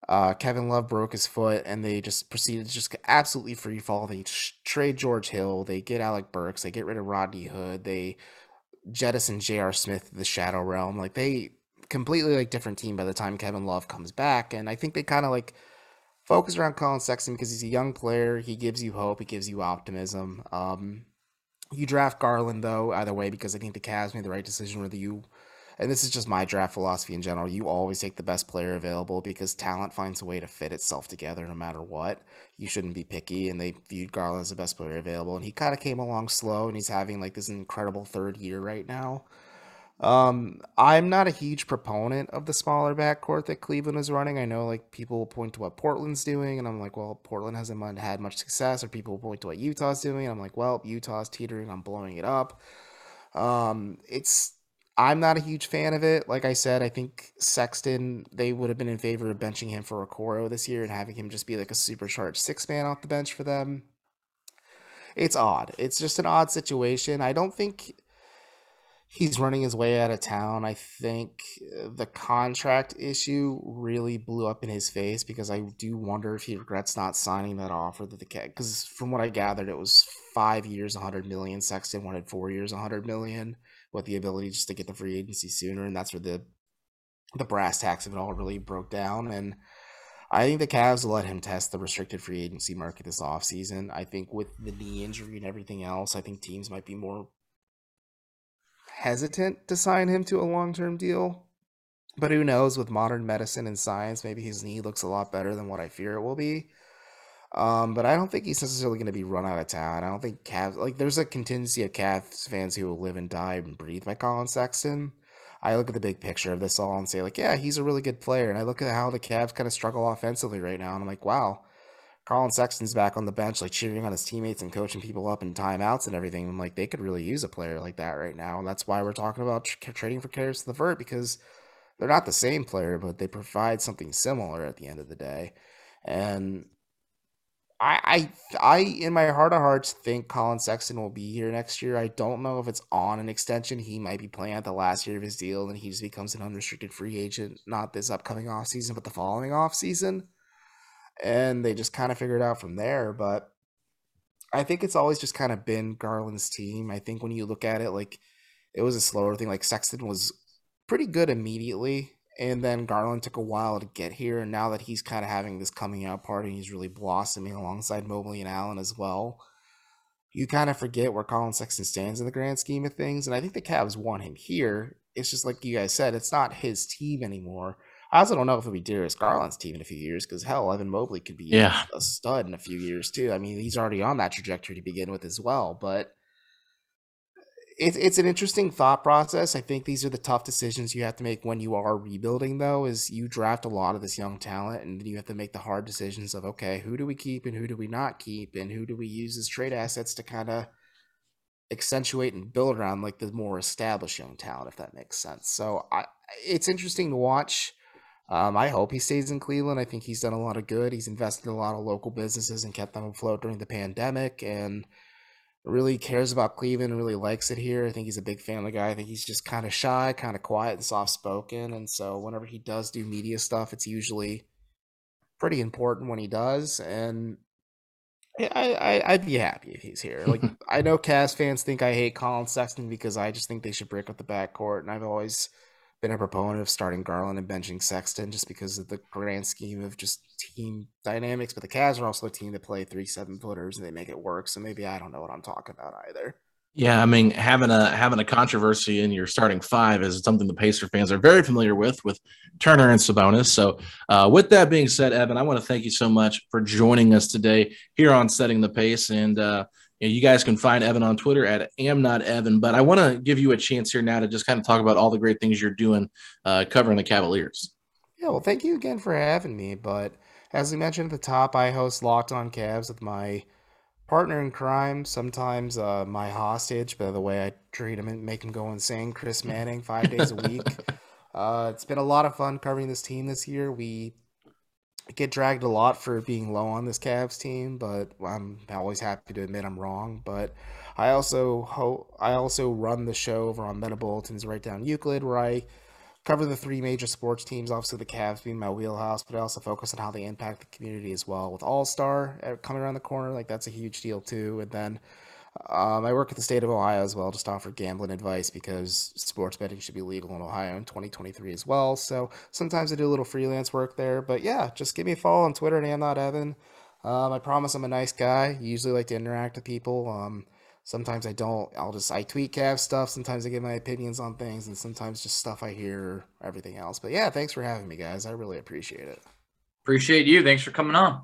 Uh, Kevin Love broke his foot, and they just proceeded to just absolutely free fall. They trade George Hill, they get Alec Burks, they get rid of Rodney Hood, they jettison J.R. Smith to the Shadow Realm. Like they completely like different team by the time Kevin Love comes back. And I think they kind of like focus around Collin Sexton because he's a young player. He gives you hope. He gives you optimism. Um, you draft Garland though, either way, because I think the Cavs made the right decision. Whether you, and this is just my draft philosophy in general, you always take the best player available because talent finds a way to fit itself together no matter what. You shouldn't be picky, and they viewed Garland as the best player available, and he kind of came along slow, and he's having like this incredible third year right now. Um, I'm not a huge proponent of the smaller backcourt that Cleveland is running. I know like people will point to what Portland's doing, and I'm like, well, Portland hasn't had much success, or people will point to what Utah's doing, and I'm like, well, Utah's teetering on blowing it up. Um, it's I'm not a huge fan of it. Like I said, I think Sexton they would have been in favor of benching him for Okoro this year and having him just be like a supercharged six man off the bench for them. It's odd. It's just an odd situation. I don't think he's running his way out of town. I think uh, the contract issue really blew up in his face because I do wonder if he regrets not signing that offer that the cat. Because from what I gathered, it was five years, 100 million. Sexton wanted four years, 100 million, with the ability just to get the free agency sooner, and that's where the the brass tacks of it all really broke down. And I think the Cavs will let him test the restricted free agency market this offseason. I think with the knee injury and everything else, I think teams might be more hesitant to sign him to a long term deal. But who knows? With modern medicine and science, maybe his knee looks a lot better than what I fear it will be. Um, but I don't think he's necessarily going to be run out of town. I don't think Cavs like there's a contingency of Cavs fans who will live and die and breathe by Collin Sexton. I look at the big picture of this all and say like, yeah, he's a really good player. And I look at how the Cavs kind of struggle offensively right now, and I'm like, wow, Collin Sexton's back on the bench, like cheering on his teammates and coaching people up in timeouts and everything. I'm like, they could really use a player like that right now, and that's why we're talking about tra- trading for Caris LeVert because they're not the same player, but they provide something similar at the end of the day. And I, I, I, in my heart of hearts, think Collin Sexton will be here next year. I don't know if it's on an extension. He might be playing at the last year of his deal, and he just becomes an unrestricted free agent, not this upcoming off season, but the following off season. And they just kind of figured out from there. But I think it's always just kind of been Garland's team. I think when you look at it, like it was a slower thing. Like Sexton was pretty good immediately and then Garland took a while to get here. And now that he's kind of having this coming out party, he's really blossoming alongside Mobley and Allen as well. You kind of forget where Collin Sexton stands in the grand scheme of things. And I think the Cavs want him here. It's just like you guys said, it's not his team anymore. I also don't know if it'll be Darius Garland's team in a few years because hell, Evan Mobley could be yeah. a stud in a few years too. I mean, he's already on that trajectory to begin with as well. But it's it's an interesting thought process. I think these are the tough decisions you have to make when you are rebuilding. Though, is you draft a lot of this young talent, and then you have to make the hard decisions of okay, who do we keep and who do we not keep, and who do we use as trade assets to kind of accentuate and build around like the more established young talent, if that makes sense. So, I it's interesting to watch. Um, I hope he stays in Cleveland. I think he's done a lot of good. He's invested in a lot of local businesses and kept them afloat during the pandemic, and really cares about Cleveland, really likes it here. I think he's a big family guy. I think he's just kind of shy, kind of quiet and soft spoken. And so whenever he does do media stuff, it's usually pretty important when he does. And I, I I'd be happy if he's here. Like [laughs] I know Cavs fans think I hate Collin Sexton because I just think they should break up the backcourt, and I've always been a proponent of starting Garland and benching Sexton just because of the grand scheme of just team dynamics. But the Cavs are also a team that play three seven footers and they make it work. So maybe I don't know what I'm talking about either. Yeah, I mean having a having a controversy in your starting five is something the Pacer fans are very familiar with, with Turner and Sabonis. So, uh, with that being said, Evan, I want to thank you so much for joining us today here on Setting the Pace, and uh, you, know, you guys can find Evan on Twitter at am not Evan. But I want to give you a chance here now to just kind of talk about all the great things you're doing uh, covering the Cavaliers. Yeah, well, thank you again for having me. But as we mentioned at the top, I host Locked On Cavs with my partner in crime, sometimes uh, my hostage, by the way I treat him and make him go insane, Chris Manning, five days a week. [laughs] Uh, it's been a lot of fun covering this team this year. We get dragged a lot for being low on this Cavs team, but I'm always happy to admit I'm wrong. But I also ho- I also run the show over on Meta Bulletins right down Euclid, where I cover the three major sports teams. Obviously, the Cavs being my wheelhouse, but I also focus on how they impact the community as well. With All Star uh, coming around the corner, like that's a huge deal too. And then um, I work at the state of Ohio as well, just offer gambling advice because sports betting should be legal in Ohio in 2023 as well. So sometimes I do a little freelance work there. But yeah, just give me a follow on Twitter and I'm not Evan. Um, I promise I'm a nice guy. Usually like to interact with people. Um, sometimes I don't. I'll just I tweet Cav stuff. Sometimes I give my opinions on things, and sometimes just stuff I hear, everything else. But yeah, thanks for having me, guys. I really appreciate it. Appreciate you. Thanks for coming on.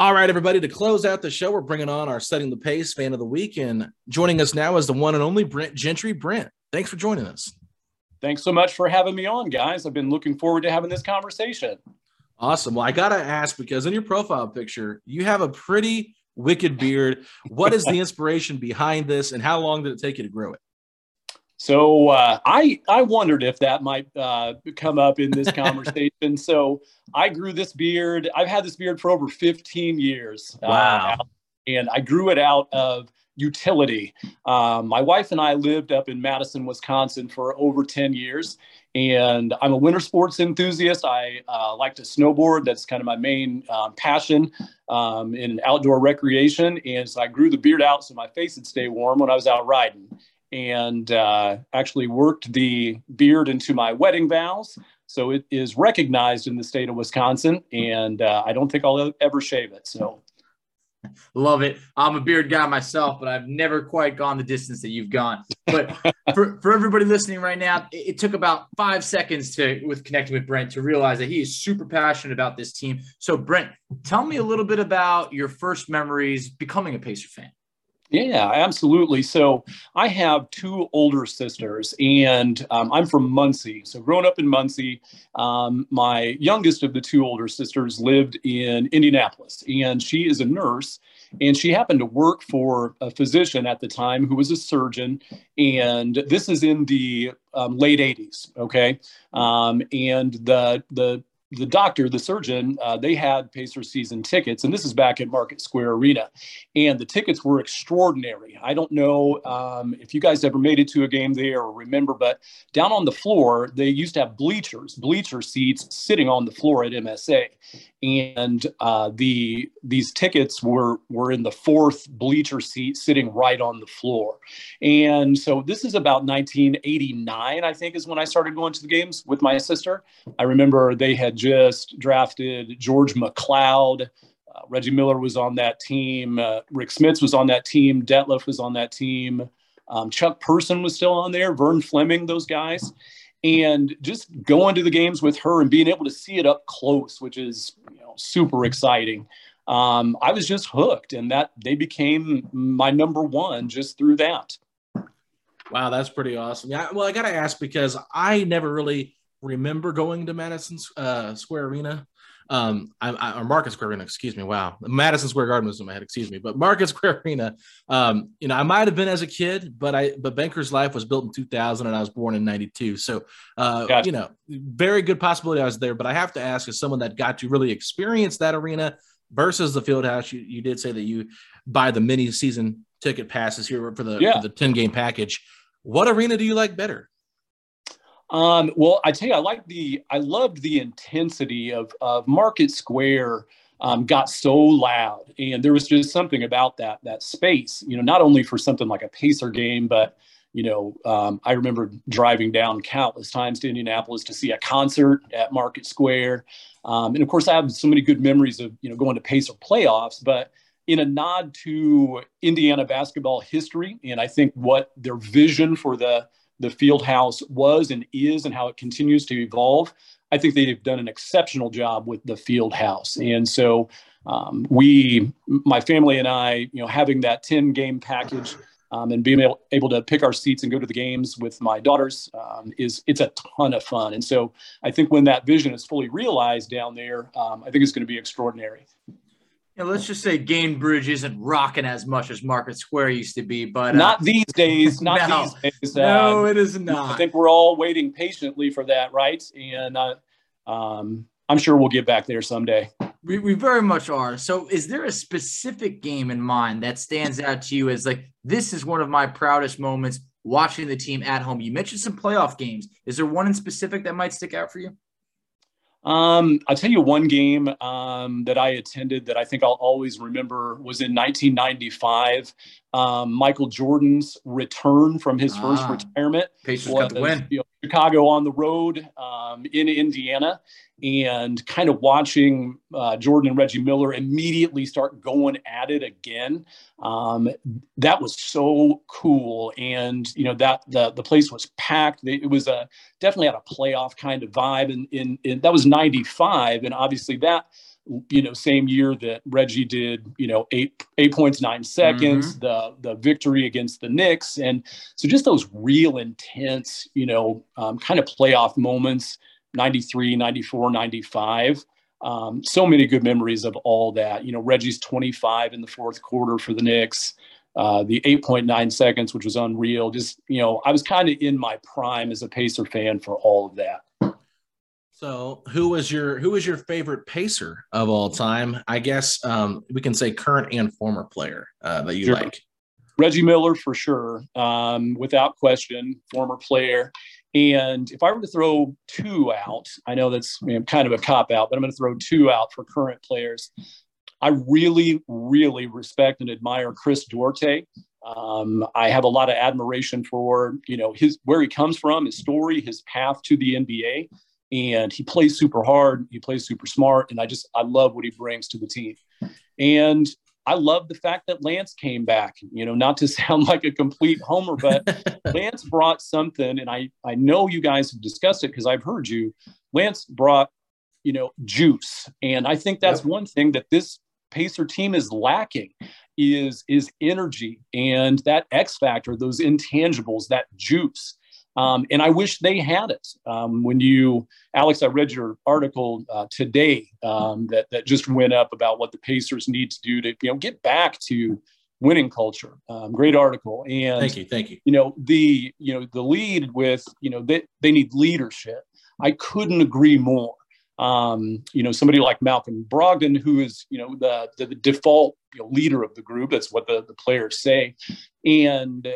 All right, everybody, to close out the show, we're bringing on our Setting the Pace fan of the week. And joining us now is the one and only Brent Gentry. Brent, thanks for joining us. Thanks so much for having me on, guys. I've been looking forward to having this conversation. Awesome. Well, I got to ask because in your profile picture, you have a pretty wicked beard. What is the [laughs] inspiration behind this and how long did it take you to grow it? So uh, I I wondered if that might uh, come up in this [laughs] conversation. so I grew this beard. I've had this beard for over 15 years. Wow. Uh, and I grew it out of utility. Um, my wife and I lived up in Madison, Wisconsin for over 10 years. And I'm a winter sports enthusiast. I uh, like to snowboard. That's kind of my main um, passion um, in outdoor recreation. And so I grew the beard out so my face would stay warm when I was out riding and uh, actually worked the beard into my wedding vows. So it is recognized in the state of Wisconsin, and uh, I don't think I'll ever shave it. So love it. I'm a beard guy myself, but I've never quite gone the distance that you've gone. But for, for everybody listening right now, it, it took about five seconds to with connecting with Brent to realize that he is super passionate about this team. So Brent, tell me a little bit about your first memories becoming a Pacer fan. Yeah, absolutely. So I have two older sisters, and um, I'm from Muncie. So growing up in Muncie, um, my youngest of the two older sisters lived in Indianapolis, and she is a nurse. And she happened to work for a physician at the time who was a surgeon. And this is in the um, late 80s. Okay. Um, and the, the the doctor, the surgeon, uh, they had Pacer season tickets, and this is back at Market Square Arena, and the tickets were extraordinary. I don't know um, if you guys ever made it to a game there or remember, but down on the floor they used to have bleachers, bleacher seats sitting on the floor at MSA, and uh, the these tickets were were in the fourth bleacher seat, sitting right on the floor. And so this is about 1989, I think, is when I started going to the games with my sister. I remember they had just drafted George McCloud. Uh, Reggie Miller was on that team. Uh, Rick Smits was on that team. Detlef was on that team. Um, Chuck Person was still on there. Vern Fleming, those guys and just going to the games with her and being able to see it up close, which is you know, super exciting. Um, I was just hooked, and that they became my number one just through that. Wow, that's pretty awesome. Yeah, well, I got to ask because I never really remember going to Madison uh, Square Arena um, I, I, or Market Square Arena, excuse me. Wow, Madison Square Garden was in my head, excuse me. But Market [laughs] Square Arena, um, you know, I might have been as a kid, but I, but Banker's Life was built in 2000, and I was born in '92. So, uh, gotcha. you know, very good possibility I was there. But I have to ask, as someone that got to really experience that arena versus the field house, you, you did say that you buy the mini season ticket passes here for the yeah. for the 10 game package. What arena do you like better? Um, well, I tell you, I like the, I loved the intensity of, of Market Square. Um, got so loud, and there was just something about that that space. You know, not only for something like a Pacer game, but you know, um, I remember driving down countless times to Indianapolis to see a concert at Market Square, um, and of course, I have so many good memories of you know going to Pacer playoffs, but in a nod to Indiana basketball history, and I think what their vision for the the field house was and is and how it continues to evolve. I think they've done an exceptional job with the field house. And so um, we, my family and I, you know, having that 10 game package um, and being able, able to pick our seats and go to the games with my daughters um, is it's a ton of fun. And so I think when that vision is fully realized down there, um, I think it's going to be extraordinary know, let's just say Gainbridge isn't rocking as much as Market Square used to be, but uh, not these days. Not [laughs] no, these days. No, uh, it is not. I think we're all waiting patiently for that, right? And uh, um, I'm sure we'll get back there someday. We, we very much are. So, is there a specific game in mind that stands out to you as like this is one of my proudest moments watching the team at home? You mentioned some playoff games. Is there one in specific that might stick out for you? Um, I'll tell you one game um, that I attended that I think I'll always remember was in 1995. Um, Michael Jordan's return from his first ah, retirement. Pacers was, got the win. You know, Chicago on the road um, in Indiana, and kind of watching uh, Jordan and Reggie Miller immediately start going at it again. Um, that was so cool, and you know that the the place was packed. It was a definitely had a playoff kind of vibe, and in, in that was '95, and obviously that you know same year that Reggie did you know eight eight points nine seconds mm-hmm. the the victory against the Knicks and so just those real intense you know um, kind of playoff moments 93 94 95 um, so many good memories of all that. You know, Reggie's 25 in the fourth quarter for the Knicks, uh, the 8.9 seconds, which was unreal. Just, you know, I was kind of in my prime as a Pacer fan for all of that. So, who was your who was your favorite pacer of all time? I guess um, we can say current and former player uh, that you sure. like. Reggie Miller for sure, um, without question, former player. And if I were to throw two out, I know that's kind of a cop out, but I'm going to throw two out for current players. I really, really respect and admire Chris Duarte. Um, I have a lot of admiration for you know his where he comes from, his story, his path to the NBA, and he plays super hard. He plays super smart, and I just I love what he brings to the team. And I love the fact that Lance came back. You know, not to [laughs] sound like a complete homer, but [laughs] Lance brought something, and I I know you guys have discussed it because I've heard you. Lance brought you know juice, and I think that's yep. one thing that this Pacer team is lacking is is energy and that X factor, those intangibles, that juice. Um, and I wish they had it. Um, when you, Alex, I read your article uh, today um, that that just went up about what the Pacers need to do to you know get back to winning culture. Um, great article. And thank you, thank you. You know the you know the lead with you know they they need leadership. I couldn't agree more. Um, you know, somebody like Malcolm Brogdon, who is, you know, the, the, the default you know, leader of the group. That's what the, the players say. And,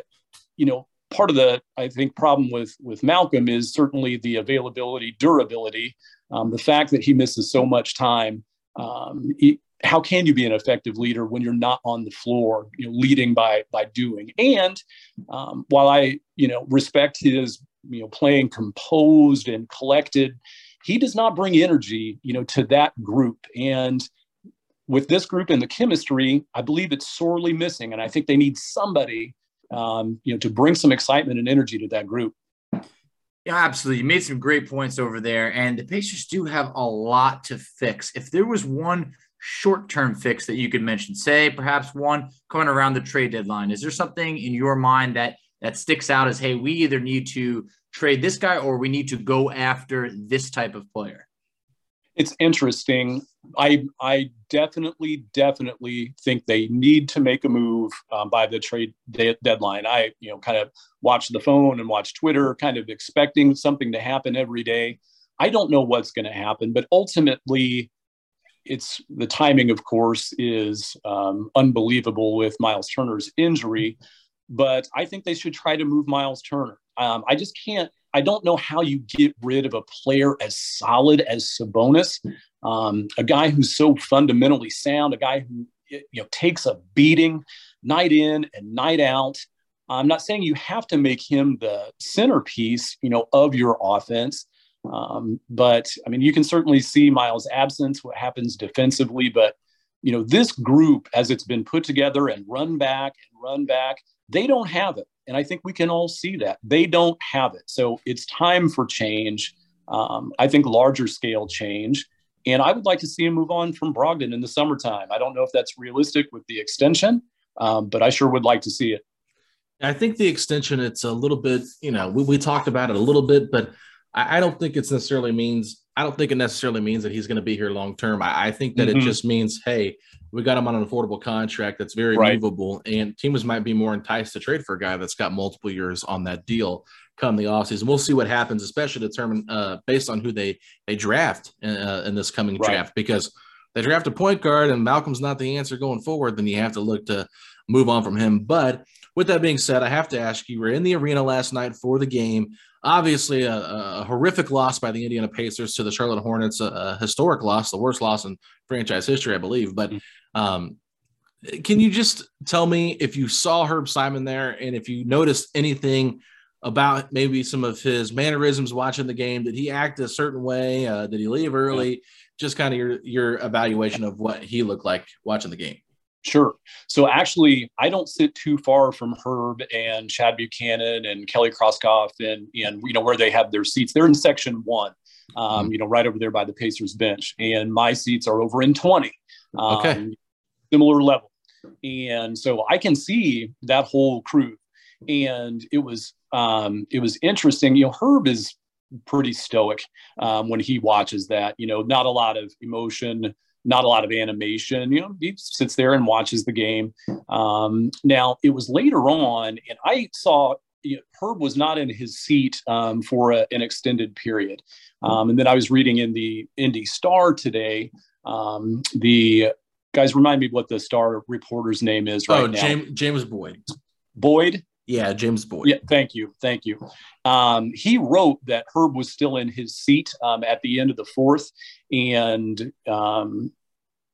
you know, part of the I think problem with with Malcolm is certainly the availability, durability, um, the fact that he misses so much time. Um, he, how can you be an effective leader when you're not on the floor, you know, leading by by doing? And um, while I you know respect his you know playing composed and collected, he does not bring energy you know to that group and with this group and the chemistry, I believe it's sorely missing. And I think they need somebody um, you know, to bring some excitement and energy to that group. Yeah, absolutely. You made some great points over there. And the Pacers do have a lot to fix. If there was one short term fix that you could mention, say perhaps one coming around the trade deadline, is there something in your mind that that sticks out as, hey, we either need to trade this guy or we need to go after this type of player? it's interesting. I I definitely definitely think they need to make a move um, by the trade de- deadline. I you know kind of watch the phone and watch Twitter, kind of expecting something to happen every day. I don't know what's going to happen, but ultimately, it's the timing. Of course, is um, unbelievable with Miles Turner's injury, but I think they should try to move Miles Turner. Um, I just can't I don't know how you get rid of a player as solid as Sabonis, um, a guy who's so fundamentally sound, a guy who you know takes a beating night in and night out. I'm not saying you have to make him the centerpiece, you know, of your offense, um, but I mean you can certainly see Miles' absence, what happens defensively, but you know this group as it's been put together and run back and run back, they don't have it. And I think we can all see that. They don't have it. So it's time for change. Um, I think larger scale change. And I would like to see him move on from Brogdon in the summertime. I don't know if that's realistic with the extension, um, but I sure would like to see it. I think the extension, it's a little bit, you know, we, we talked about it a little bit, but I, I don't think it's necessarily means, I don't think it necessarily means that he's going to be here long term. I, I, think that mm-hmm. it just means, hey, we got him on an affordable contract that's very right. movable, and teams might be more enticed to trade for a guy that's got multiple years on that deal come the offseason. We'll see what happens, especially determined uh, based on who they they draft in, uh, in this coming right. draft, because they draft a point guard and Malcolm's not the answer going forward, then you have to look to move on from him. But with that being said, I have to ask you: We're in the arena last night for the game. Obviously, a, a horrific loss by the Indiana Pacers to the Charlotte Hornets, a, a, historic loss, the worst loss in franchise history, I believe. But um, can you just tell me if you saw Herb Simon there and if you noticed anything about maybe some of his mannerisms watching the game? Did he act a certain way? Uh, did he leave early? Just kind of your your evaluation of what he looked like watching the game. Sure. So actually, I don't sit too far from Herb and Chad Buchanan and Kelly Krauskopf and and you know where they have their seats. They're in section one, um, mm-hmm. you know, right over there by the Pacers bench, and my seats are over in twenty. Um, okay similar level. And so I can see that whole crew. And it was um, it was interesting. You know, Herb is pretty stoic um, when he watches that. You know, not a lot of emotion, not a lot of animation. You know, he sits there and watches the game. Um, now, it was later on, and I saw you know, Herb was not in his seat um, for a, an extended period. Um, and then I was reading in the Indy Star today. Um, the guys remind me what the Star reporter's name is right oh, now. James, James Boyd. Boyd. Yeah, James Boyd. Yeah, thank you, thank you. Um, he wrote that Herb was still in his seat um, at the end of the fourth, and um,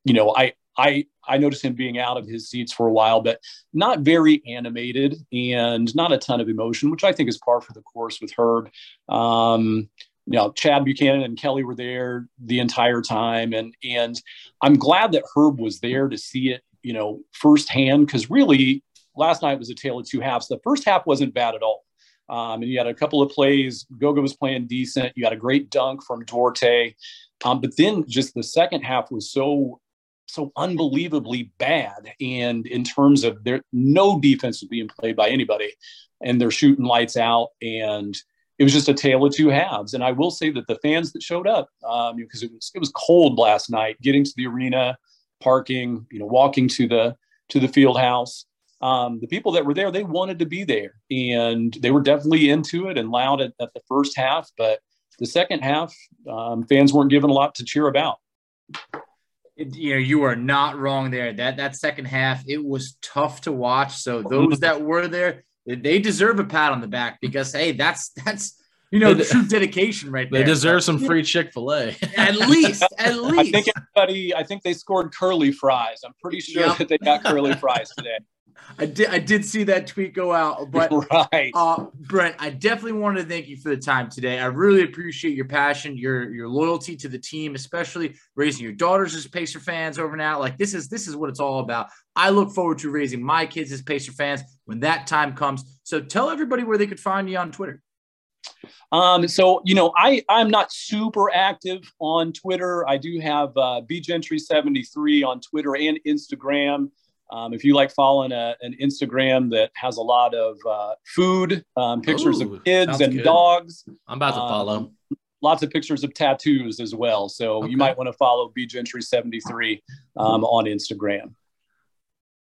you know, I I I noticed him being out of his seats for a while, but not very animated and not a ton of emotion, which I think is par for the course with Herb. Um, you know, Chad Buchanan and Kelly were there the entire time, and and I'm glad that Herb was there to see it, you know, firsthand because really last night was a tale of two halves. The first half wasn't bad at all. Um, and you had a couple of plays. Goga was playing decent. You had a great dunk from Duarte. Um, but then just the second half was so so unbelievably bad. And in terms of there, no defense was being played by anybody, and they're shooting lights out. And it was just a tale of two halves. And I will say that the fans that showed up, um, because it was it was cold last night, getting to the arena, parking, you know, walking to the to the field house. Um, the people that were there, they wanted to be there, and they were definitely into it and loud at, at the first half. But the second half, um, fans weren't given a lot to cheer about you know you are not wrong there that that second half it was tough to watch so those that were there they deserve a pat on the back because hey that's that's you know They- true dedication right there They deserve some free Chick Fil A. at least at least. I think everybody, I think they scored curly fries. I'm pretty sure Yep. that they got curly fries today. I did I did see that tweet go out, but [laughs] right. uh Brent, I definitely wanted to thank you for the time today. I really appreciate your passion, your your loyalty to the team, especially raising your daughters as Pacer fans over now. Like this is this is what it's all about. I look forward to raising my kids as Pacer fans when that time comes. So tell everybody where they could find you on Twitter. Um, so you know, I I'm not super active on Twitter. I do have uh, bgentry73 on Twitter and Instagram. Um, if you like following a, an Instagram that has a lot of uh, food, um, pictures Ooh, of kids and good. dogs, I'm about to Um, follow. lots of pictures of tattoos as well. So Okay. you might want to follow B Gentry 73 um, on Instagram.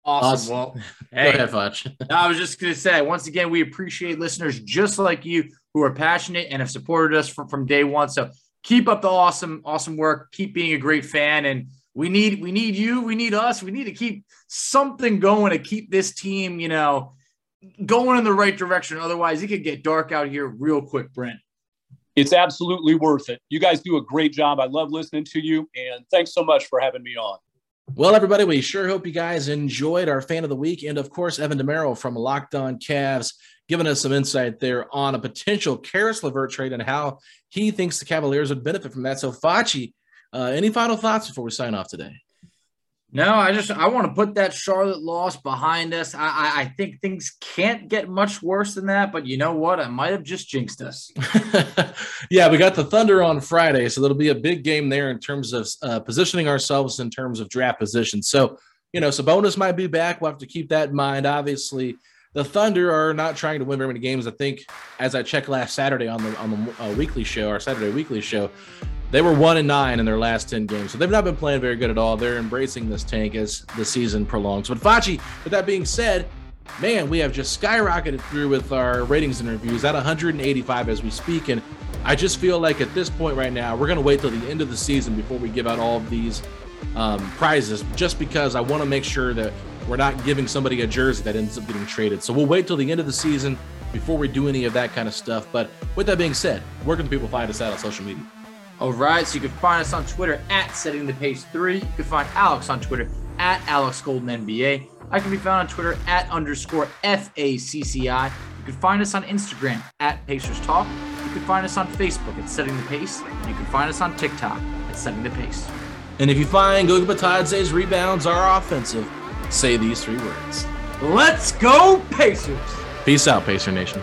Awesome. Awesome. Well, [laughs] Go hey, ahead, Fudge. I was just going to say, once again, we appreciate listeners just like you who are passionate and have supported us from, from day one. So keep up the awesome, awesome work. Keep being a great fan. And we need, we need you. We need us. We need to keep something going to keep this team, you know, going in the right direction. Otherwise, it could get dark out here real quick, Brent. It's absolutely worth it. You guys do a great job. I love listening to you, and thanks so much for having me on. Well, everybody, we sure hope you guys enjoyed our fan of the week. And of course, Evan Dammarell from Locked On Cavs giving us some insight there on a potential Caris LeVert trade and how he thinks the Cavaliers would benefit from that. So, Facci, uh, any final thoughts before we sign off today? No, I just I want to put that Charlotte loss behind us. I, I I think things can't get much worse than that. But you know what? I might have just jinxed us. [laughs] yeah, we got the Thunder on Friday, so there'll be a big game there in terms of uh, positioning ourselves in terms of draft position. So, you know, Sabonis might be back. We'll have to keep that in mind. Obviously, the Thunder are not trying to win very many games. I think, as I checked last Saturday on the on the uh, weekly show, our Saturday weekly show, they were one and nine in their last ten games. So they've not been playing very good at all. They're embracing this tank as the season prolongs. But Facci, with that being said, man, we have just skyrocketed through with our ratings and reviews at 185 as we speak. And I just feel like at this point right now, we're going to wait till the end of the season before we give out all of these um, prizes, just because I want to make sure that we're not giving somebody a jersey that ends up getting traded. So we'll wait till the end of the season before we do any of that kind of stuff. But with that being said, where can people find us at on social media? All right, so you can find us on Twitter at Setting the Pace Three. You can find Alex on Twitter at Alex Golden NBA. I can be found on Twitter at underscore FACCI. You can find us on Instagram at Pacers Talk. You can find us on Facebook at Setting the Pace. And you can find us on TikTok at Setting the Pace. And if you find Goga Bitadze's rebounds are offensive, say these three words. Let's go, Pacers! Peace out, Pacer Nation.